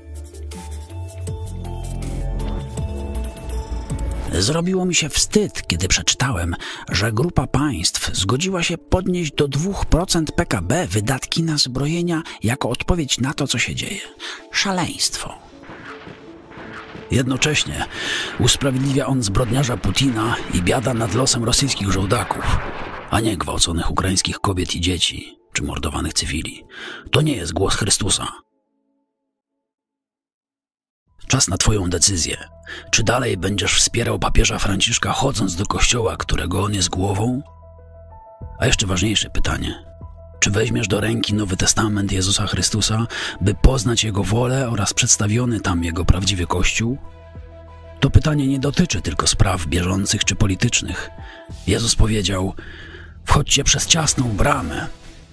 D: Zrobiło mi się wstyd, kiedy przeczytałem, że grupa państw zgodziła się podnieść do 2% PKB wydatki na zbrojenia jako odpowiedź na to, co się dzieje. Szaleństwo. Jednocześnie usprawiedliwia on zbrodniarza Putina i biada nad losem rosyjskich żołdaków, a nie gwałconych ukraińskich kobiet i dzieci czy mordowanych cywili. To nie jest głos Chrystusa. Czas na Twoją decyzję. Czy dalej będziesz wspierał papieża Franciszka, chodząc do kościoła, którego on jest głową? A jeszcze ważniejsze pytanie. Czy weźmiesz do ręki Nowy Testament Jezusa Chrystusa, by poznać Jego wolę oraz przedstawiony tam Jego prawdziwy Kościół? To pytanie nie dotyczy tylko spraw bieżących czy politycznych. Jezus powiedział: Wchodźcie przez ciasną bramę,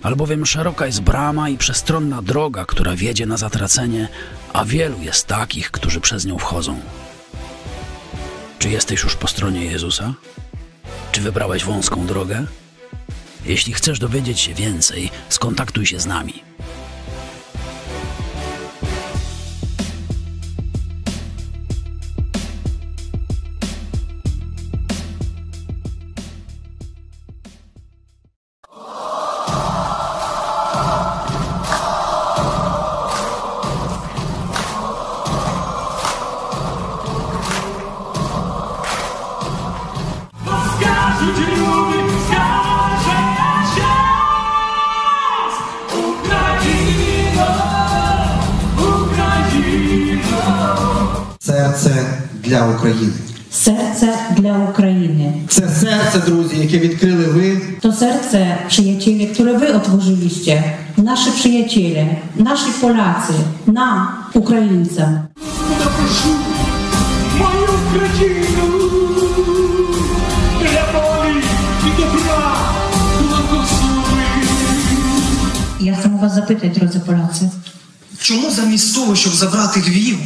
D: albowiem szeroka jest brama i przestronna droga, która wiedzie na zatracenie, a wielu jest takich, którzy przez nią wchodzą. Czy jesteś już po stronie Jezusa? Czy wybrałeś wąską drogę? Jeśli chcesz dowiedzieć się więcej, skontaktuj się z nami.
G: przyjaciele, nasi Polacy,
H: na Ukraińca.
G: Я хочу вас запитати, друзі Пolacy.
I: Чому замість того, щоб забрати Львів?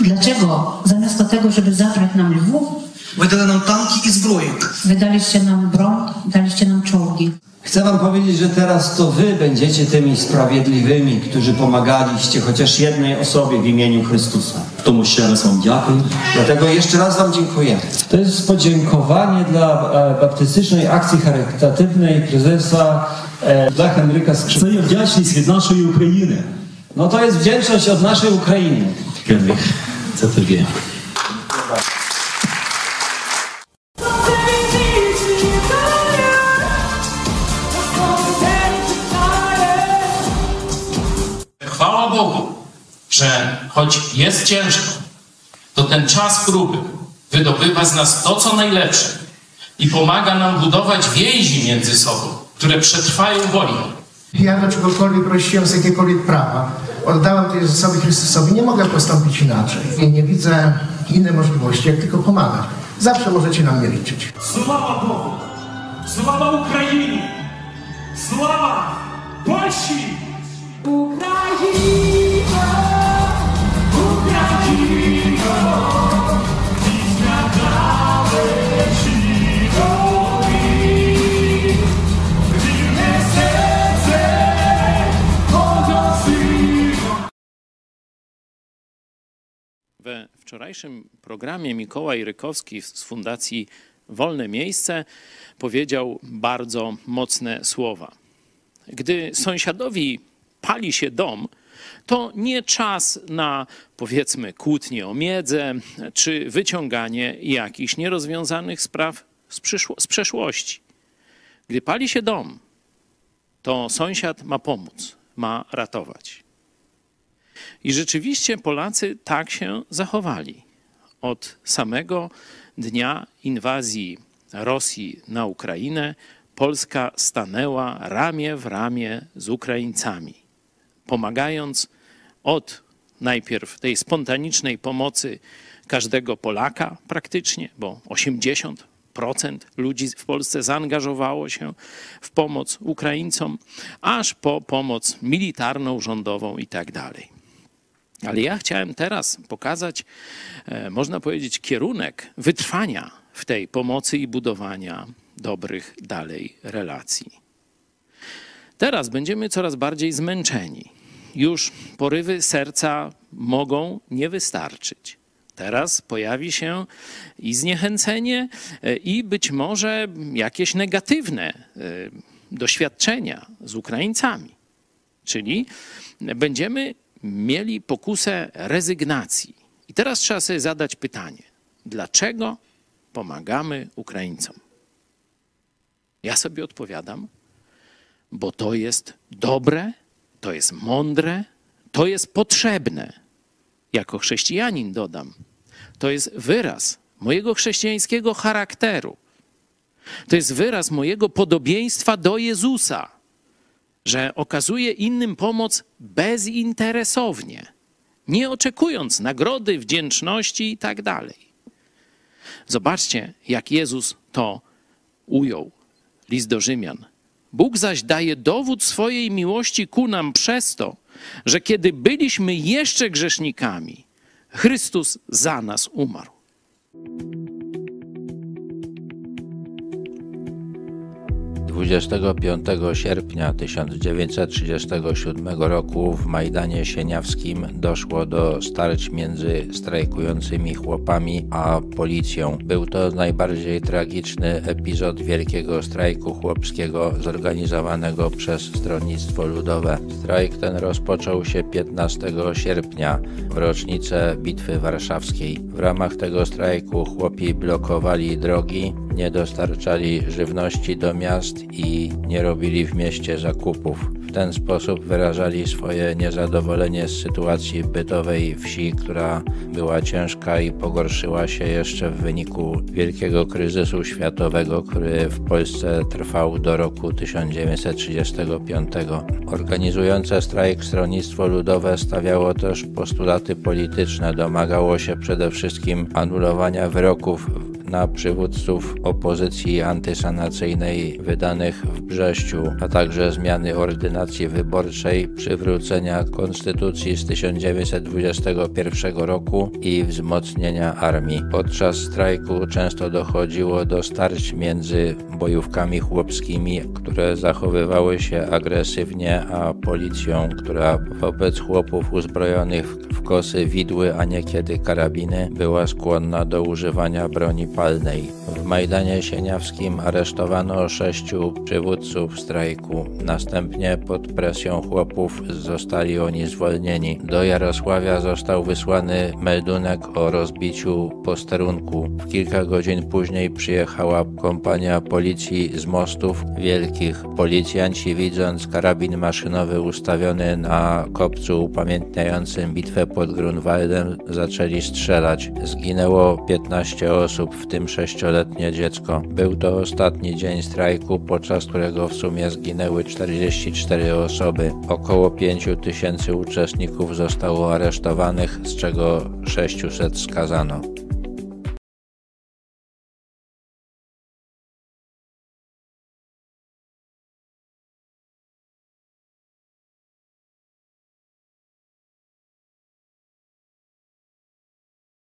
G: Dlaczego zamiast tego, żeby zabrać nam Lwów,
I: ви дали нам танки і зброю?
G: wydaliście nam broń, daliście nam czołgi?
J: Chcę wam powiedzieć, że teraz to wy będziecie tymi sprawiedliwymi, którzy pomagaliście chociaż jednej osobie w imieniu Chrystusa.
K: Тому ще раз вам дякую.
J: Dlatego jeszcze raz wam dziękuję.
L: To jest podziękowanie dla e, baptystycznej akcji charytatywnej prezesa e, dla Henryka Skrzypka.
K: Це є вдячність від нашої України.
L: No to jest wdzięczność od naszej Ukrainy.
K: Генріх, це тобі.
M: że choć jest ciężko, to ten czas próby wydobywa z nas to, co najlepsze i pomaga nam budować więzi między sobą, które przetrwają wojnę.
N: Ja do czegokolwiek prosiłem z jakiekolwiek prawa, oddałem to Jezusowi Chrystusowi, nie mogę postąpić inaczej. I nie widzę innej możliwości, jak tylko pomagać. Zawsze możecie na mnie liczyć.
H: Sława Bogu! Sława Ukrainie! Sława Polsce! Ukraina!
C: We wczorajszym programie Mikołaj Rykowski z Fundacji Wolne Miejsce powiedział bardzo mocne słowa. Gdy sąsiadowi pali się dom, to nie czas na powiedzmy kłótnie o miedzę czy wyciąganie jakichś nierozwiązanych spraw z, z przeszłości. Gdy pali się dom, to sąsiad ma pomóc, ma ratować. I rzeczywiście Polacy tak się zachowali. Od samego dnia inwazji Rosji na Ukrainę Polska stanęła ramię w ramię z Ukraińcami, pomagając od najpierw tej spontanicznej pomocy każdego Polaka praktycznie, bo 80% ludzi w Polsce zaangażowało się w pomoc Ukraińcom, aż po pomoc militarną, rządową i tak dalej. Ale ja chciałem teraz pokazać, e, można powiedzieć, kierunek wytrwania w tej pomocy i budowania dobrych dalej relacji. Teraz będziemy coraz bardziej zmęczeni. Już porywy serca mogą nie wystarczyć. Teraz pojawi się i zniechęcenie, e, i być może jakieś negatywne e, doświadczenia z Ukraińcami. Czyli będziemy mieli pokusę rezygnacji. I teraz trzeba sobie zadać pytanie: dlaczego pomagamy Ukraińcom? Ja sobie odpowiadam, bo to jest dobre, to jest mądre, to jest potrzebne. Jako chrześcijanin dodam, to jest wyraz mojego chrześcijańskiego charakteru. To jest wyraz mojego podobieństwa do Jezusa że okazuje innym pomoc bezinteresownie, nie oczekując nagrody, wdzięczności i tak dalej. Zobaczcie, jak Jezus to ujął. List do Rzymian. Bóg zaś daje dowód swojej miłości ku nam przez to, że kiedy byliśmy jeszcze grzesznikami, Chrystus za nas umarł.
O: 25 sierpnia 1937 roku w Majdanie Sieniawskim doszło do starć między strajkującymi chłopami a policją. Był to najbardziej tragiczny epizod wielkiego strajku chłopskiego zorganizowanego przez Stronnictwo Ludowe. Strajk ten rozpoczął się 15 sierpnia w rocznicę Bitwy Warszawskiej. W ramach tego strajku chłopi blokowali drogi, nie dostarczali żywności do miast i nie robili w mieście zakupów. Ten sposób wyrażali swoje niezadowolenie z sytuacji bytowej wsi, która była ciężka i pogorszyła się jeszcze w wyniku wielkiego kryzysu światowego, który w Polsce trwał do roku 1935. Organizujące strajk Stronnictwo Ludowe stawiało też postulaty polityczne, domagało się przede wszystkim anulowania wyroków na przywódców opozycji antysanacyjnej wydanych w Brześciu, a także zmiany ordynacji wyborczej, przywrócenia konstytucji z 1921 roku i wzmocnienia armii. Podczas strajku często dochodziło do starć między bojówkami chłopskimi, które zachowywały się agresywnie, a policją, która wobec chłopów uzbrojonych w kosy widły, a niekiedy karabiny, była skłonna do używania broni palnej. W Majdanie Sieniawskim aresztowano sześciu przywódców strajku. Następnie pod presją chłopów zostali oni zwolnieni. Do Jarosławia został wysłany meldunek o rozbiciu posterunku. W kilka godzin później przyjechała kompania policji z mostów wielkich. Policjanci widząc karabin maszynowy ustawiony na kopcu upamiętniającym bitwę pod Grunwaldem zaczęli strzelać. Zginęło 15 osób, w tym sześcioletnie dziecko. Był to ostatni dzień strajku, podczas którego w sumie zginęły 44 osoby. Około 5 tysięcy uczestników zostało aresztowanych, z czego 600 skazano.